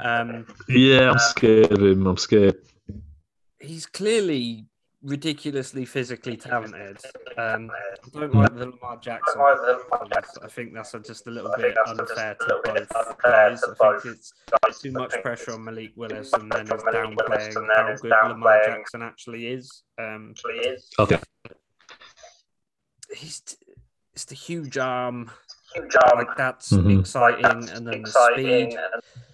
Um, Yeah, I'm scared of him. I'm scared. he's clearly ridiculously physically talented. Um, I don't like the Lamar Jackson. I think that's just a little bit unfair to both guys. I think it's too much pressure on Malik Willis and then it's downplaying how good Lamar Jackson actually is. Um, I think he's it's the huge arm, Huge arm, like that's Mhm. exciting, that's and then the speed.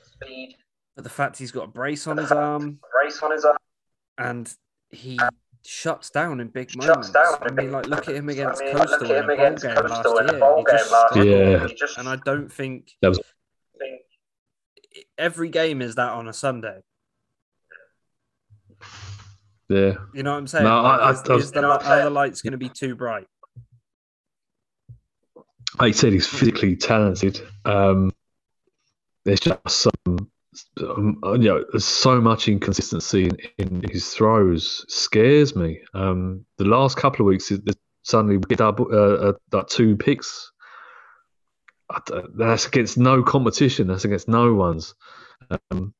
speed, But the fact he's got a brace on his arm Brace on his arm. and he shuts down in big Shuts moments. down I mean, like look at him against I mean, Coastal in him a bowl against game Coastal last year. bowl He game just last year. Yeah. Just And I don't think that was every game is that on a Sunday. yeah. You know what I'm saying? No, Like, I- I- is, I was- is the, You know are the lights going to be too bright? Like you said, he's physically talented. Um, there's just some, you know, there's so much inconsistency in, in his throws. Scares me. Um, the last couple of weeks, suddenly we get uh, uh, like two picks. That's against no competition. That's against no one's. Um,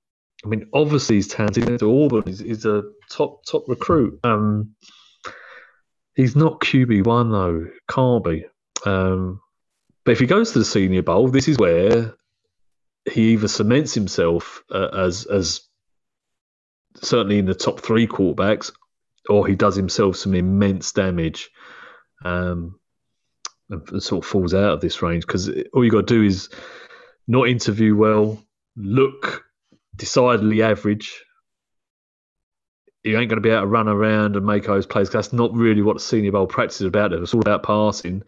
I mean, obviously he's talented. To Auburn. He's, he's a top top recruit. Um, he's not QB one though. Can't be. Um, but if he goes to the Senior Bowl, this is where he either cements himself uh, as as certainly in the top three quarterbacks, or he does himself some immense damage, um, and, sort of falls out of this range. Because all you got to do is not interview well, look decidedly average. You ain't going to be able to run around and make those plays. that's not really what Senior Bowl practice is about. It's all about passing.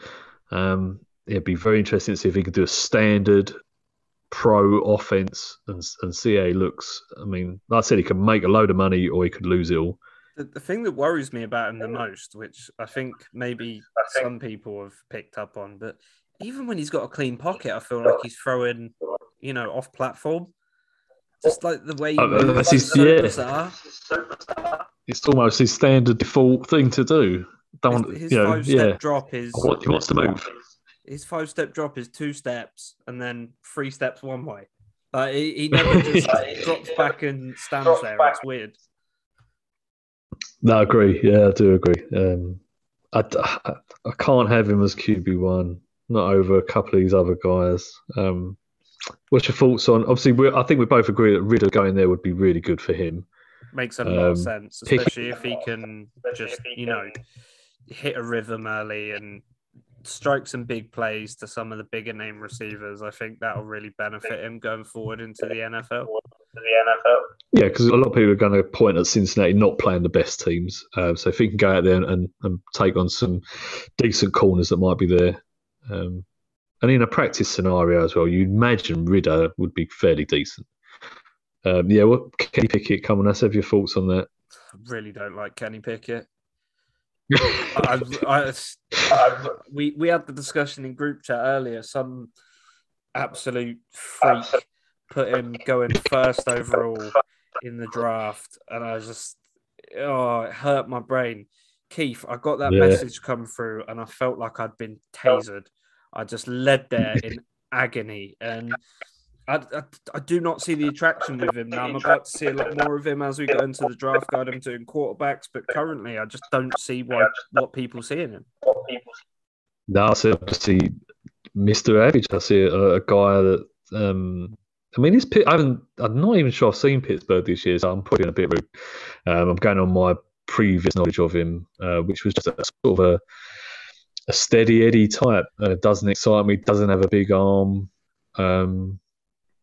Um, it'd be very interesting to see if he could do a standard pro offense and, and see how he looks. I mean, like I said, he can make a load of money or he could lose it all. The, the thing that worries me about him the most, which I think maybe I think- some people have picked up on, but even when he's got a clean pocket, I feel like he's throwing, you know, off platform. Just like the way oh, he Oh, moves, that's his- so yeah. bizarre. It's almost his standard default thing to do. Don't His, his you know? five step Yeah, drop is What- he wants to move. His five step drop is two steps and then three steps one way. Like he, he never just drops back and stands Drops there. back. It's weird. No, I agree. Yeah, I do agree. Um, I, I, I can't have him as QB one, not over a couple of these other guys. Um, what's your thoughts on? Obviously, we I think we both agree that Ridder going there would be really good for him. Makes a lot of Um, sense, pick- especially if he can just, you know, hit a rhythm early and strike some big plays to some of the bigger name receivers. I think that'll really benefit him going forward into the NFL. The NFL. Yeah, because a lot of people are going to point at Cincinnati not playing the best teams. Uh, so if he can go out there and, and, and take on some decent corners that might be there, um, and in a practice scenario as well, you'd imagine Ridder would be fairly decent. Um, yeah, what Kenny Pickett? Come on, let's have your thoughts on that. I really don't like Kenny Pickett. I, I, Um, we we had the discussion in group chat earlier. Some absolute freak put him going first overall in the draft, and I just oh, it hurt my brain. Keith, I got that Yeah. message come through, and I felt like I'd been tasered. I just led there in agony, and I, I, I do not see the attraction with him now. I'm about to see a lot more of him as we go into the draft guide. I'm doing quarterbacks, but currently I just don't see why what people see in him. No, I see, Mr. Average. I see a, a guy that. Um, I mean. Pitt- I haven't. I'm not even sure I've seen Pittsburgh this year, so I'm probably being a bit rude. Um, I'm going on my previous knowledge of him, uh, which was just a sort of a, a steady Eddie type. Uh, doesn't excite me. Doesn't have a big arm. Um,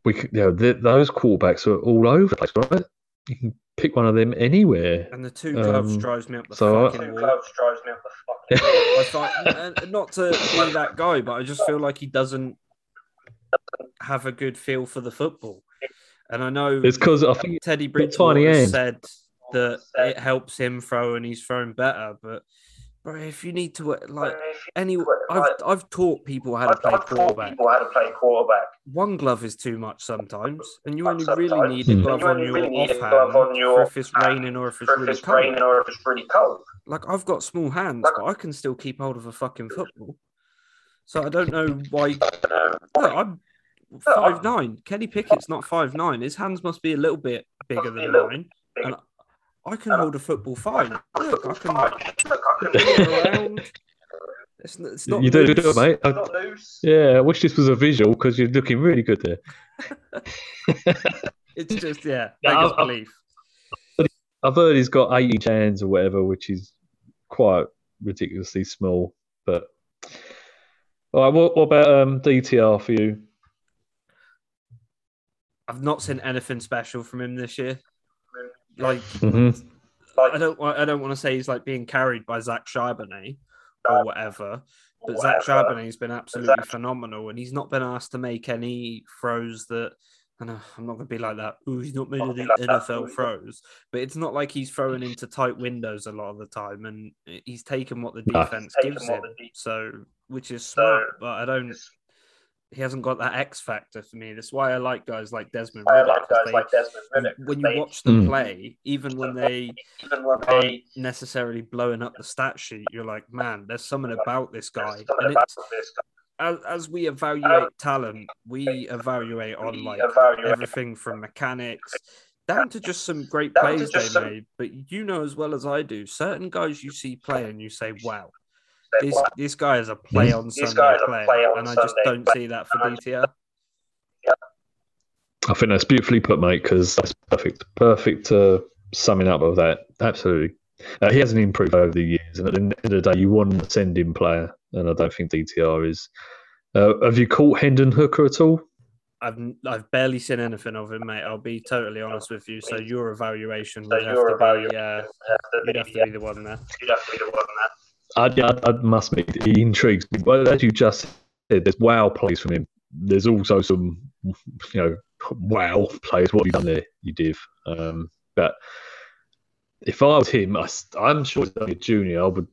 we, could, you know, th- those quarterbacks are all over the place, right? You can pick one of them anywhere. And the two gloves Um, drives me up the so I- fucking Two wall. gloves drives me up the fucking I thought, and- and not to be that guy, but I just feel like he doesn't have a good feel for the football. And I know It's because I think Teddy got tiny Bridgewater hands. said that it helps him throw and he's thrown better. But bro, if you need to like any, I've I've taught people how to I've, play I've taught quarterback. people how to play quarterback. One glove is too much sometimes, and you only Sometimes. really need a Hmm. glove You on only your really need a offhand glove on your if it's hand raining or if it's really it's raining or if it's really cold. Like I've got small hands, Like- but I can still keep hold of a fucking football. So I don't know why. I don't know. Look, I'm five nine. Kenny Pickett's not five nine. His hands must be a little bit bigger Must be a than mine. big. And I can hold a football fine. Look, I can Look, I can move around. It's, it's not you do, do loose. it, mate. I- Not loose. Yeah, I wish this was a visual because you're looking really good there. It's just yeah, Yeah, make us I- I- believe. I've heard he's got 80 inch hands or whatever, which is quite ridiculously small. But all right, what, what about um, DTR for you? I've not seen anything special from him this year. Like hmm I don't I don't want to say he's like being carried by Zach Charbonnet or whatever, but Zach Whatever. Charbonnet's been absolutely Zach- phenomenal, and he's not been asked to make any throws that. I know I'm not gonna be like that. Ooh, he's not made any gonna be like that. NFL throws, but it's not like he's throwing into tight windows a lot of the time, and he's taken what the defense Taken gives him. the de- So, which is So- smart, but I don't. He hasn't got that X factor for me. That's why I like guys like Desmond I Ridder. guys they- like Desmond Ridder. when you They- watch them Mm. play, even when they even when aren't they necessarily blowing up the stat sheet, you're like, man, there's something about this guy. And about it's this guy. as, as we evaluate talent, we evaluate on like evaluate everything from mechanics down to just some great plays they some- made. But you know as well as I do, certain guys you see play and you say, wow, They- this this guy is a play on This Sunday guy is a player, play on and I just don't player. see that for And I just- DTR. I think that's beautifully put, mate, because that's perfect. Perfect uh, summing up of that. Absolutely. Uh, he hasn't improved over the years, and at the end of the day, you want a send-in player, and I don't think DTR is. Uh, have you caught Hendon Hooker at all? I've I've barely seen anything of him, mate. I'll be totally honest with you. So your evaluation So would have your to evaluation be, uh, has to you'd be- have to be the one there. you'd have to be the one that I, I, I must admit, he intrigues me. Well, as you just said, there's wow plays from him. There's also some, you know, wow plays. What have you done there, you div? Um, but if I was him, I, am sure he's a junior. I would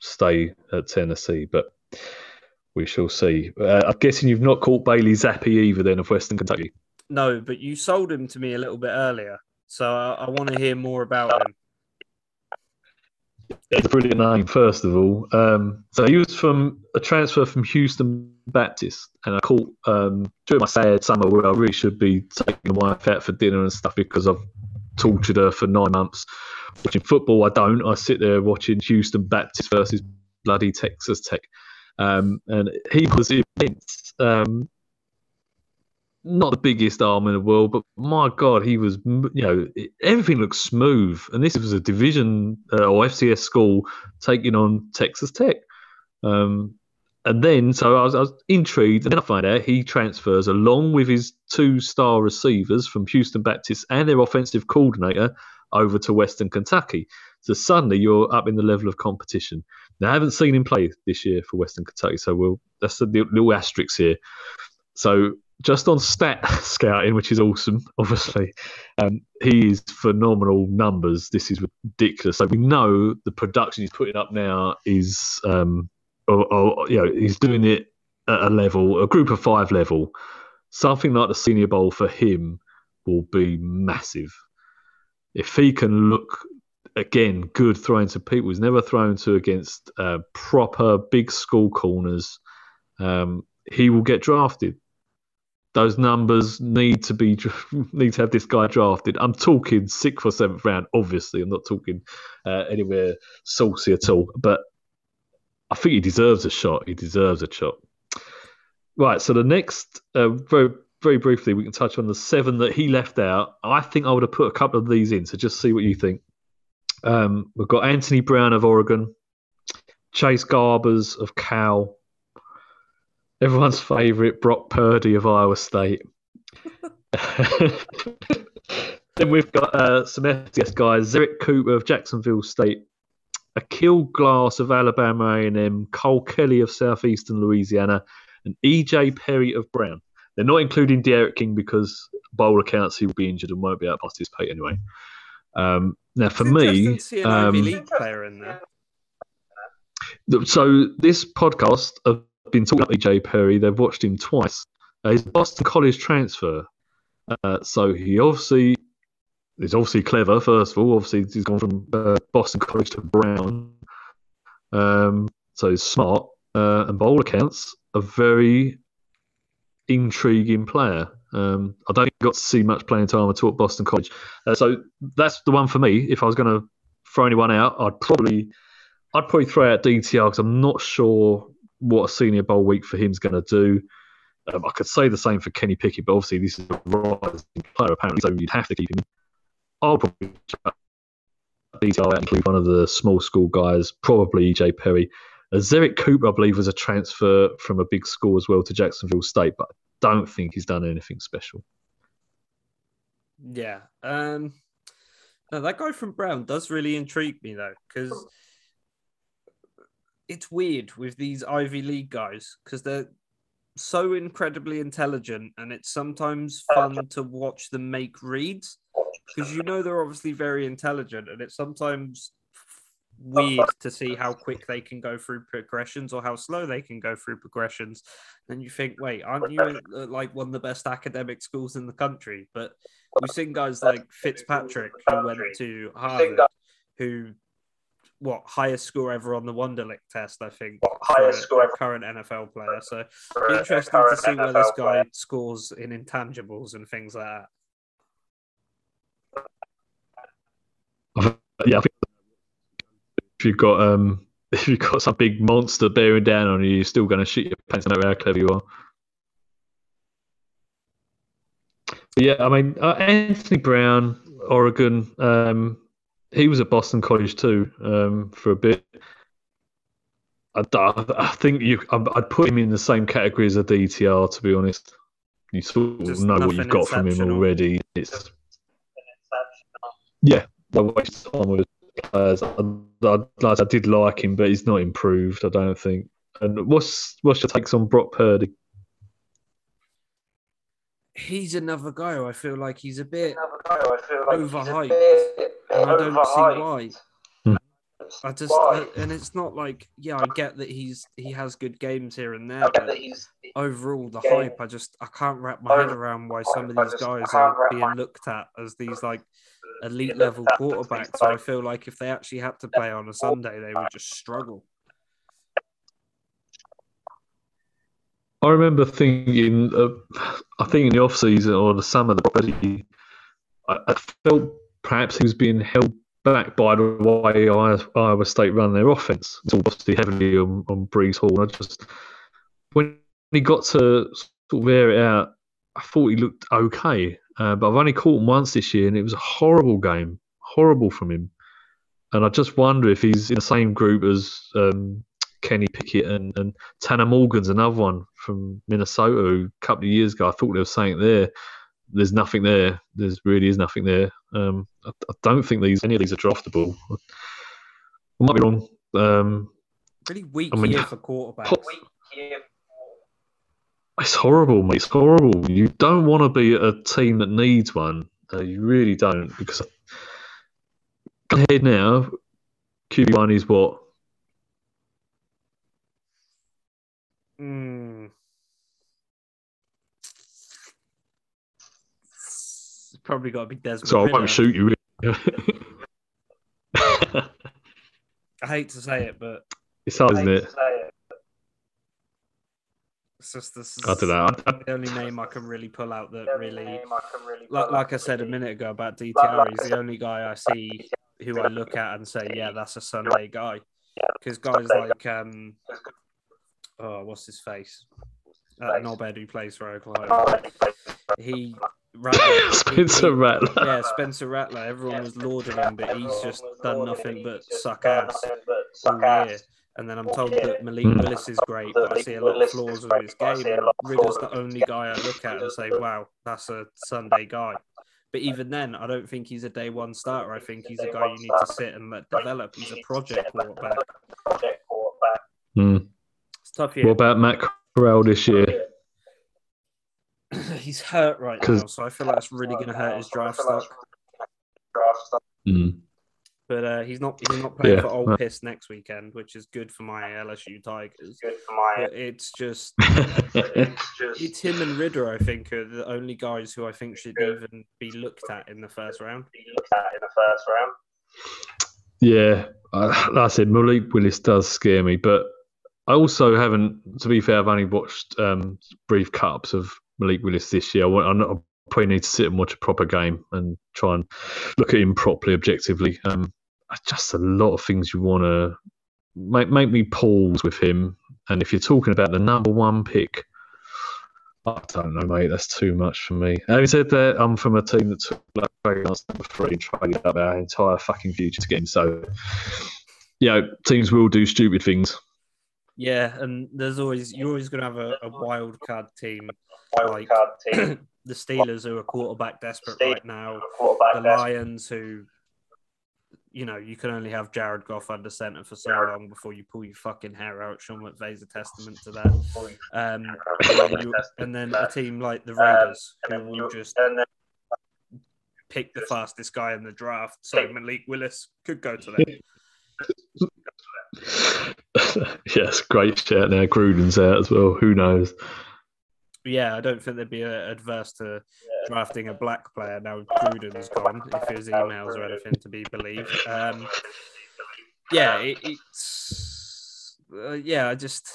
stay at Tennessee, but we shall see. Uh, I'm guessing you've not caught Bailey Zappe either, then, of Western Kentucky. No, but you sold him to me a little bit earlier, so I, I want to hear more about him. It's a brilliant name, first of all. Um, so he was from a transfer from Houston Baptist, and I caught um, during my sad summer where I really should be taking my wife out for dinner and stuff because I've tortured her for nine months watching football. I don't. I sit there watching Houston Baptist versus bloody Texas Tech, um, and he was immense. Um, not the biggest arm in the world, but my God, he was, you know, everything looked smooth. And this was a division uh, or FCS school taking on Texas Tech. Um, and then, so I was, I was intrigued, and then I find out he transfers along with his two star receivers from Houston Baptist and their offensive coordinator over to Western Kentucky. So suddenly you're up in the level of competition. Now, I haven't seen him play this year for Western Kentucky, so we'll that's the little asterisk here. So just on stat scouting, which is awesome, obviously, um, he is phenomenal numbers. This is ridiculous. So we know the production he's putting up now is, um, or, or you know, he's doing it at a level, a group of five level. Something like the Senior Bowl for him will be massive. If he can look again good throwing to people he's never thrown to against uh, proper big school corners, um, he will get drafted those numbers need to be need to have this guy drafted. I'm talking sixth or seventh round. Obviously, I'm not talking uh, anywhere saucy at all. But I think he deserves a shot. He deserves a shot. Right. So the next, uh, very very briefly, we can touch on the seven that he left out. I think I would have put a couple of these in. So just see what you think. Um, we've got Anthony Brown of Oregon, Chase Garbers of Cal, everyone's favourite Brock Purdy of Iowa State. then we've got uh, some FCS guys: Zerrick Cooper of Jacksonville State, Aqeel Glass of Alabama A&M, Cole Kelly of Southeastern Louisiana, and EJ Perry of Brown. They're not including D'Eriq King because bowl accounts he will be injured and won't be able to participate anyway. Um, now, for me, to see an um, League player in there. so this podcast have been talking about EJ Perry. They've watched him twice. Uh, he's Boston College transfer, uh, so he obviously is obviously clever. First of all, obviously he's gone from uh, Boston College to Brown, um, so he's smart. Uh, and by all accounts, a very intriguing player. Um, I don't got to see much playing time at all at Boston College. Uh, so that's the one for me. If I was going to throw anyone out, I'd probably I'd probably throw out DTR because I'm not sure what a senior bowl week for him is going to do. Um, I could say the same for Kenny Pickett, but obviously this is a rising player apparently, so you'd have to keep him. I'll probably and include one of the small school guys, probably EJ Perry. Uh, Zerrick Cooper, I believe, was a transfer from a big school as well to Jacksonville State, but I don't think he's done anything special. Yeah. Um, no, that guy from Brown does really intrigue me though, because it's weird with these Ivy League guys because they're so incredibly intelligent, and it's sometimes fun to watch them make reads because you know they're obviously very intelligent, and it's sometimes weird to see how quick they can go through progressions or how slow they can go through progressions. And you think, wait, aren't you uh, like one of the best academic schools in the country? But we've seen guys like Fitzpatrick who went to Harvard, who what highest score ever on the Wonderlic test, I think, highest score a ever. current NFL player. So for be a interesting to current see where this guy player. scores in intangibles and things like that. Yeah, I think if you've got um, if you've got some big monster bearing down on you, you're still going to shoot your pants no matter how clever you are. But yeah, I mean uh, Anthony Brown, Oregon. Um, he was at Boston College too um, for a bit. I, I think you, I'd put him in the same category as a DTR. To be honest, you sort of Just know what you've got from him already. It's yeah, I waste time with players. I, I, I did like him, but he's not improved. I don't think. And what's what's your takes on Brock Purdy? He's another guy who I feel like he's a bit Another guy who I feel like he's a Overhyped. bit and I don't see why. Hmm. I just I- and it's not like yeah, I get that he's he has good games here and there, I get but that he's overall the Yeah. hype, I just I can't wrap my head around why some of these just guys are being looked at as these like elite level at as these, quarterbacks. So I feel like if they actually had to play on a Sunday, they would just struggle. I remember thinking, uh, I think in the off season or the summer, that Purdy, I, I felt perhaps he was being held back by the way Iowa, Iowa State run their offense. It's obviously heavily on, on Breece Hall. And I just when he got to sort of air it out, I thought he looked okay, uh, but I've only caught him once this year, and it was a horrible game, horrible from him. And I just wonder if he's in the same group as um, Kenny Pickett and, and Tanner Morgan's another one from Minnesota who a couple of years ago I thought there was something there. There's nothing there. There's really is nothing there. Um, I, I don't think these any of these are draftable. I might be wrong. Um, Pretty weak I mean- year for quarterbacks. it's horrible, mate. It's horrible. You don't want to be a team that needs one. Uh, you really don't. Because ahead now. QB one is what Mm. It's probably got to be Desmond. So I won't shoot you. I hate to say it, but it's hard, isn't it? it's just this is I don't know. I- I- the only name I can really pull out that really, Like, like, like I said a minute ago about DTR, he's the only guy I see who I look at and say, yeah, that's a Sunday guy. Because guys like, um, oh, what's his face? That knobhead who plays for Oklahoma. He, Rattler, Spencer he- Rattler. Yeah, Spencer Rattler. Everyone was lauding him, but he's just done nothing but suck ass all year. And then I'm told that Malik Hmm. Willis is great, but I see a lot of flaws with his game. And Ridder's the only guy I look at and say, wow, that's a Sunday guy. But even then, I don't think he's a day one starter. I think he's a guy you need to sit and let develop. He's a project quarterback. Hmm. It's tough What about Matt Corral this year? he's hurt right now, so I feel like it's really going to hurt his draft stock. Hmm. But uh, he's not he's not playing Yeah, for Old well- Piss next weekend, which is good for my LSU Tigers. Good for my. But it's just It's just. it's him and Ridder. I think are the only guys who I think should even be looked at in the first round. be looked at in the first round. Yeah, uh, like I said, Malik Willis does scare me, but I also haven't. To be fair, I've only watched um, brief cut-ups of Malik Willis this year. I, I probably need to sit and watch a proper game and try and look at him properly, objectively. Um, just a lot of things you want to make make me pause with him. And if you're talking about the number one pick, I don't know, mate. That's too much for me. Having said that, I'm from a team that took like number three and traded up our entire fucking future to get him. So, you know, teams will do stupid things. Yeah, and there's always you're always going to have a, a wild card team. Wild Like- card team. the Steelers who are quarterback desperate right now. The best. Lions who, you know, you can only have Jared Goff under center for so long before you pull your fucking hair out. Sean McVay's a testament to that. Um, and, then you, and then a team like the Raiders who will just pick the fastest guy in the draft. So Malik Willis could go to them. yes, great shout now. Gruden's out as well. Who knows? yeah, I don't think they'd be uh, adverse to drafting a black player now Gruden's gone, if his emails are anything to be believed. Um, yeah, it, it's uh, yeah. I just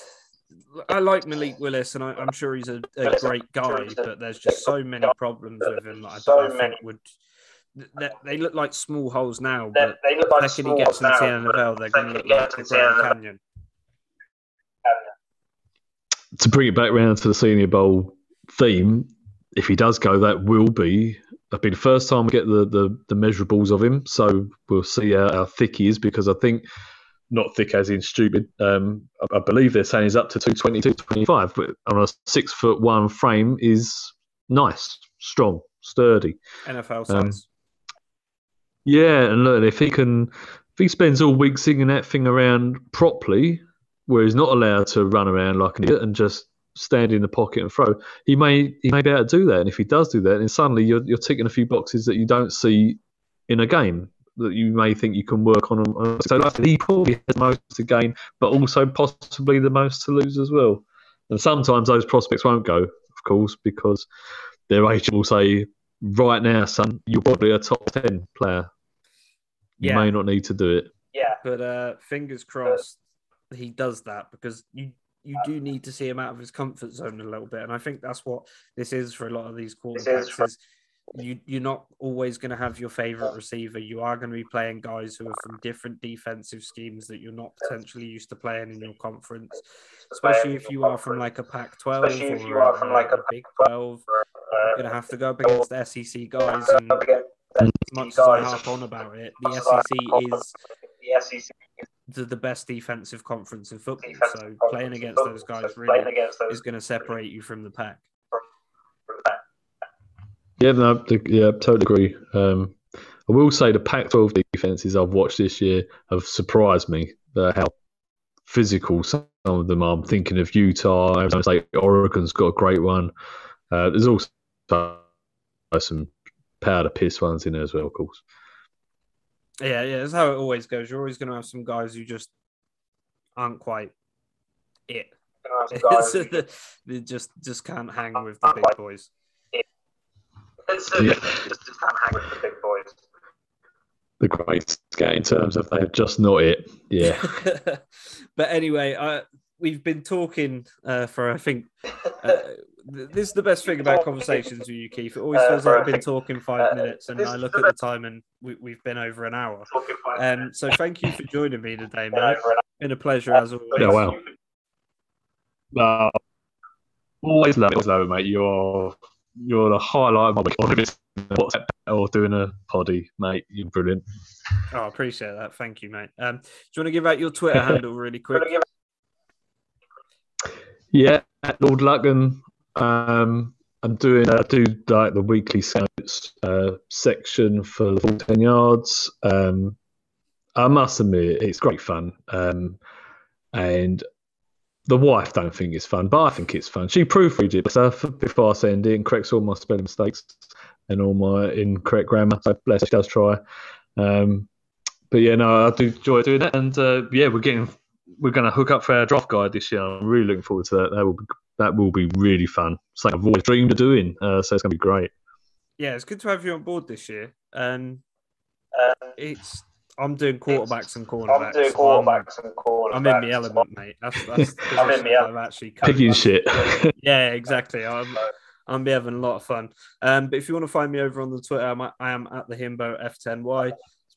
I like Malik Willis, and I, I'm sure he's a, a great guy, but there's just so many problems with him that I don't think would. They, they look like small holes now, but they look the like second he gets into the NFL, they're going to look like the Grand Canyon. To bring it back round to the Senior Bowl theme, if he does go, that will be. That'll be the first time we get the, the, the measurables of him. So we'll see how, how thick he is because I think, not thick as in stupid, um, I, I believe they're saying he's up to 220, 225, but on a six foot one frame is nice, strong, sturdy. NFL Um, size. Yeah, and look, if he can, if he spends all week singing that thing around properly, where he's not allowed to run around like an idiot and just stand in the pocket and throw, he may he may be able to do that. And if he does do that, then suddenly you're you're ticking a few boxes that you don't see in a game that you may think you can work on. So like, he probably has the most to gain, but also possibly the most to lose as well. And sometimes those prospects won't go, of course, because their agent will say, "Right now, son, you're probably a top ten player. You Yeah. may not need to do it." Yeah, But uh, fingers crossed he does that because you you do need to see him out of his comfort zone a little bit, and I think that's what this is for a lot of these quarterbacks. Is you you're not always going to have your favorite receiver. You are going to be playing guys who are from different defensive schemes that you're not potentially used to playing in your conference, especially if you are from like a Pac-12 Especially if you or a, from like a a Big 12. You're going to have to go up against the SEC guys. And as much as I harp on about it, the SEC is the SEC the, the best defensive conference in football. defensive So conference playing against football, those guys playing really those is going to separate you from the pack. Yeah, no, the, yeah, totally agree. Um, I will say the Pac-12 defenses I've watched this year have surprised me. Uh, how physical some of them are. I'm thinking of Utah, I was State, Oregon's got a great one. Uh, there's also some powder piss ones in there as well, of course. Yeah, yeah, that's how it always goes. You're always going to have some guys who just aren't quite it. guys. they just just can't hang with the big boys. It's Yeah. just, just can't hang with the big boys. The great skate in terms of they're just not it. Yeah. but anyway, I, we've been talking uh, for I think uh, th- this is the best thing about conversations with you, Keith. It always Uh, feels for like I I've been talking five uh, minutes, and I look the at the time and we, we've been over an hour. Talking Um, so thank you for joining me today, mate. over an Been a pleasure as always. Yeah, wow. Uh, always love it, always love it, mate. You're you're the highlight of my week. Whether it's WhatsApp or doing a poddy, mate. You're brilliant. Oh, I appreciate that. Thank you, mate. Um, do you want to give out your Twitter handle really quick? Gonna give Yeah, at Lord Lucken. Um, I'm doing I do like the weekly scouts uh, section for the full ten yards. Um, I must admit it's great fun. Um, and the wife don't think it's fun, but I think it's fun. She proofreads it stuff before I send it and corrects all my spelling mistakes and all my incorrect grammar. So bless she does try. Um, but yeah, no, I do enjoy doing that. And uh, yeah, we're getting we're going to hook up for our draft guide this year. I'm really looking forward to that. That will be that will be really fun. Something I've always dreamed of doing. Uh, so it's going to be great. Yeah, it's good to have you on board this year. And Um, it's I'm doing quarterbacks and cornerbacks. I'm doing quarterbacks and cornerbacks. I'm in the element, mate. That's, that's the I'm in position the I've actually. Picking shit. Yeah, exactly. I'm I'm be having a lot of fun. Um, but if you want to find me over on the Twitter, I'm, I am at the himbo f10y.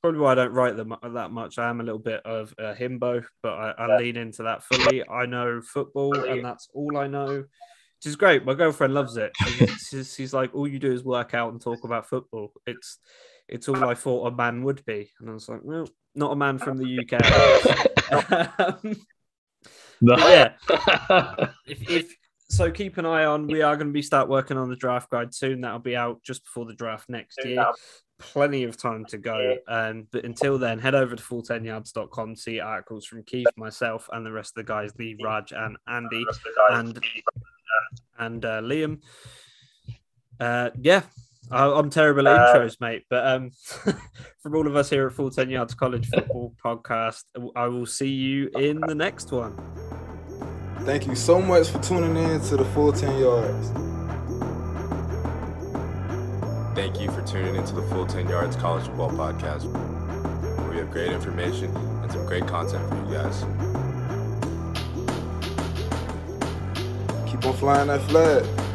Probably why I don't write them uh, that much. I am a little bit of a himbo, but I, I Yeah. lean into that fully. I know football, and that's all I know. Which is great. My girlfriend loves it. She's, she's, like, all you do is work out and talk about football. It's it's all I thought a man would be, and I was like, well, not a man from the UK. No. yeah, if, if so, keep an eye on. We are going to be start working on the draft guide soon. That'll be out just before the draft next year. Now. Plenty of time to go. Um, but until then, head over to full10yards.com to see articles from Keith, myself, and the rest of the guys, Lee, Raj, and Andy, Rest of the guys. and and uh, Liam. Uh, yeah, I, I'm terrible at Uh, intros, mate. But um, from all of us here at Full Ten Yards College Football Podcast, I will see you in the next one. Thank you so much for tuning in to the full 10 yards. Thank you for tuning into the Full 10 Yards College Football Podcast, where we have great information and some great content for you guys. Keep on flying that flag.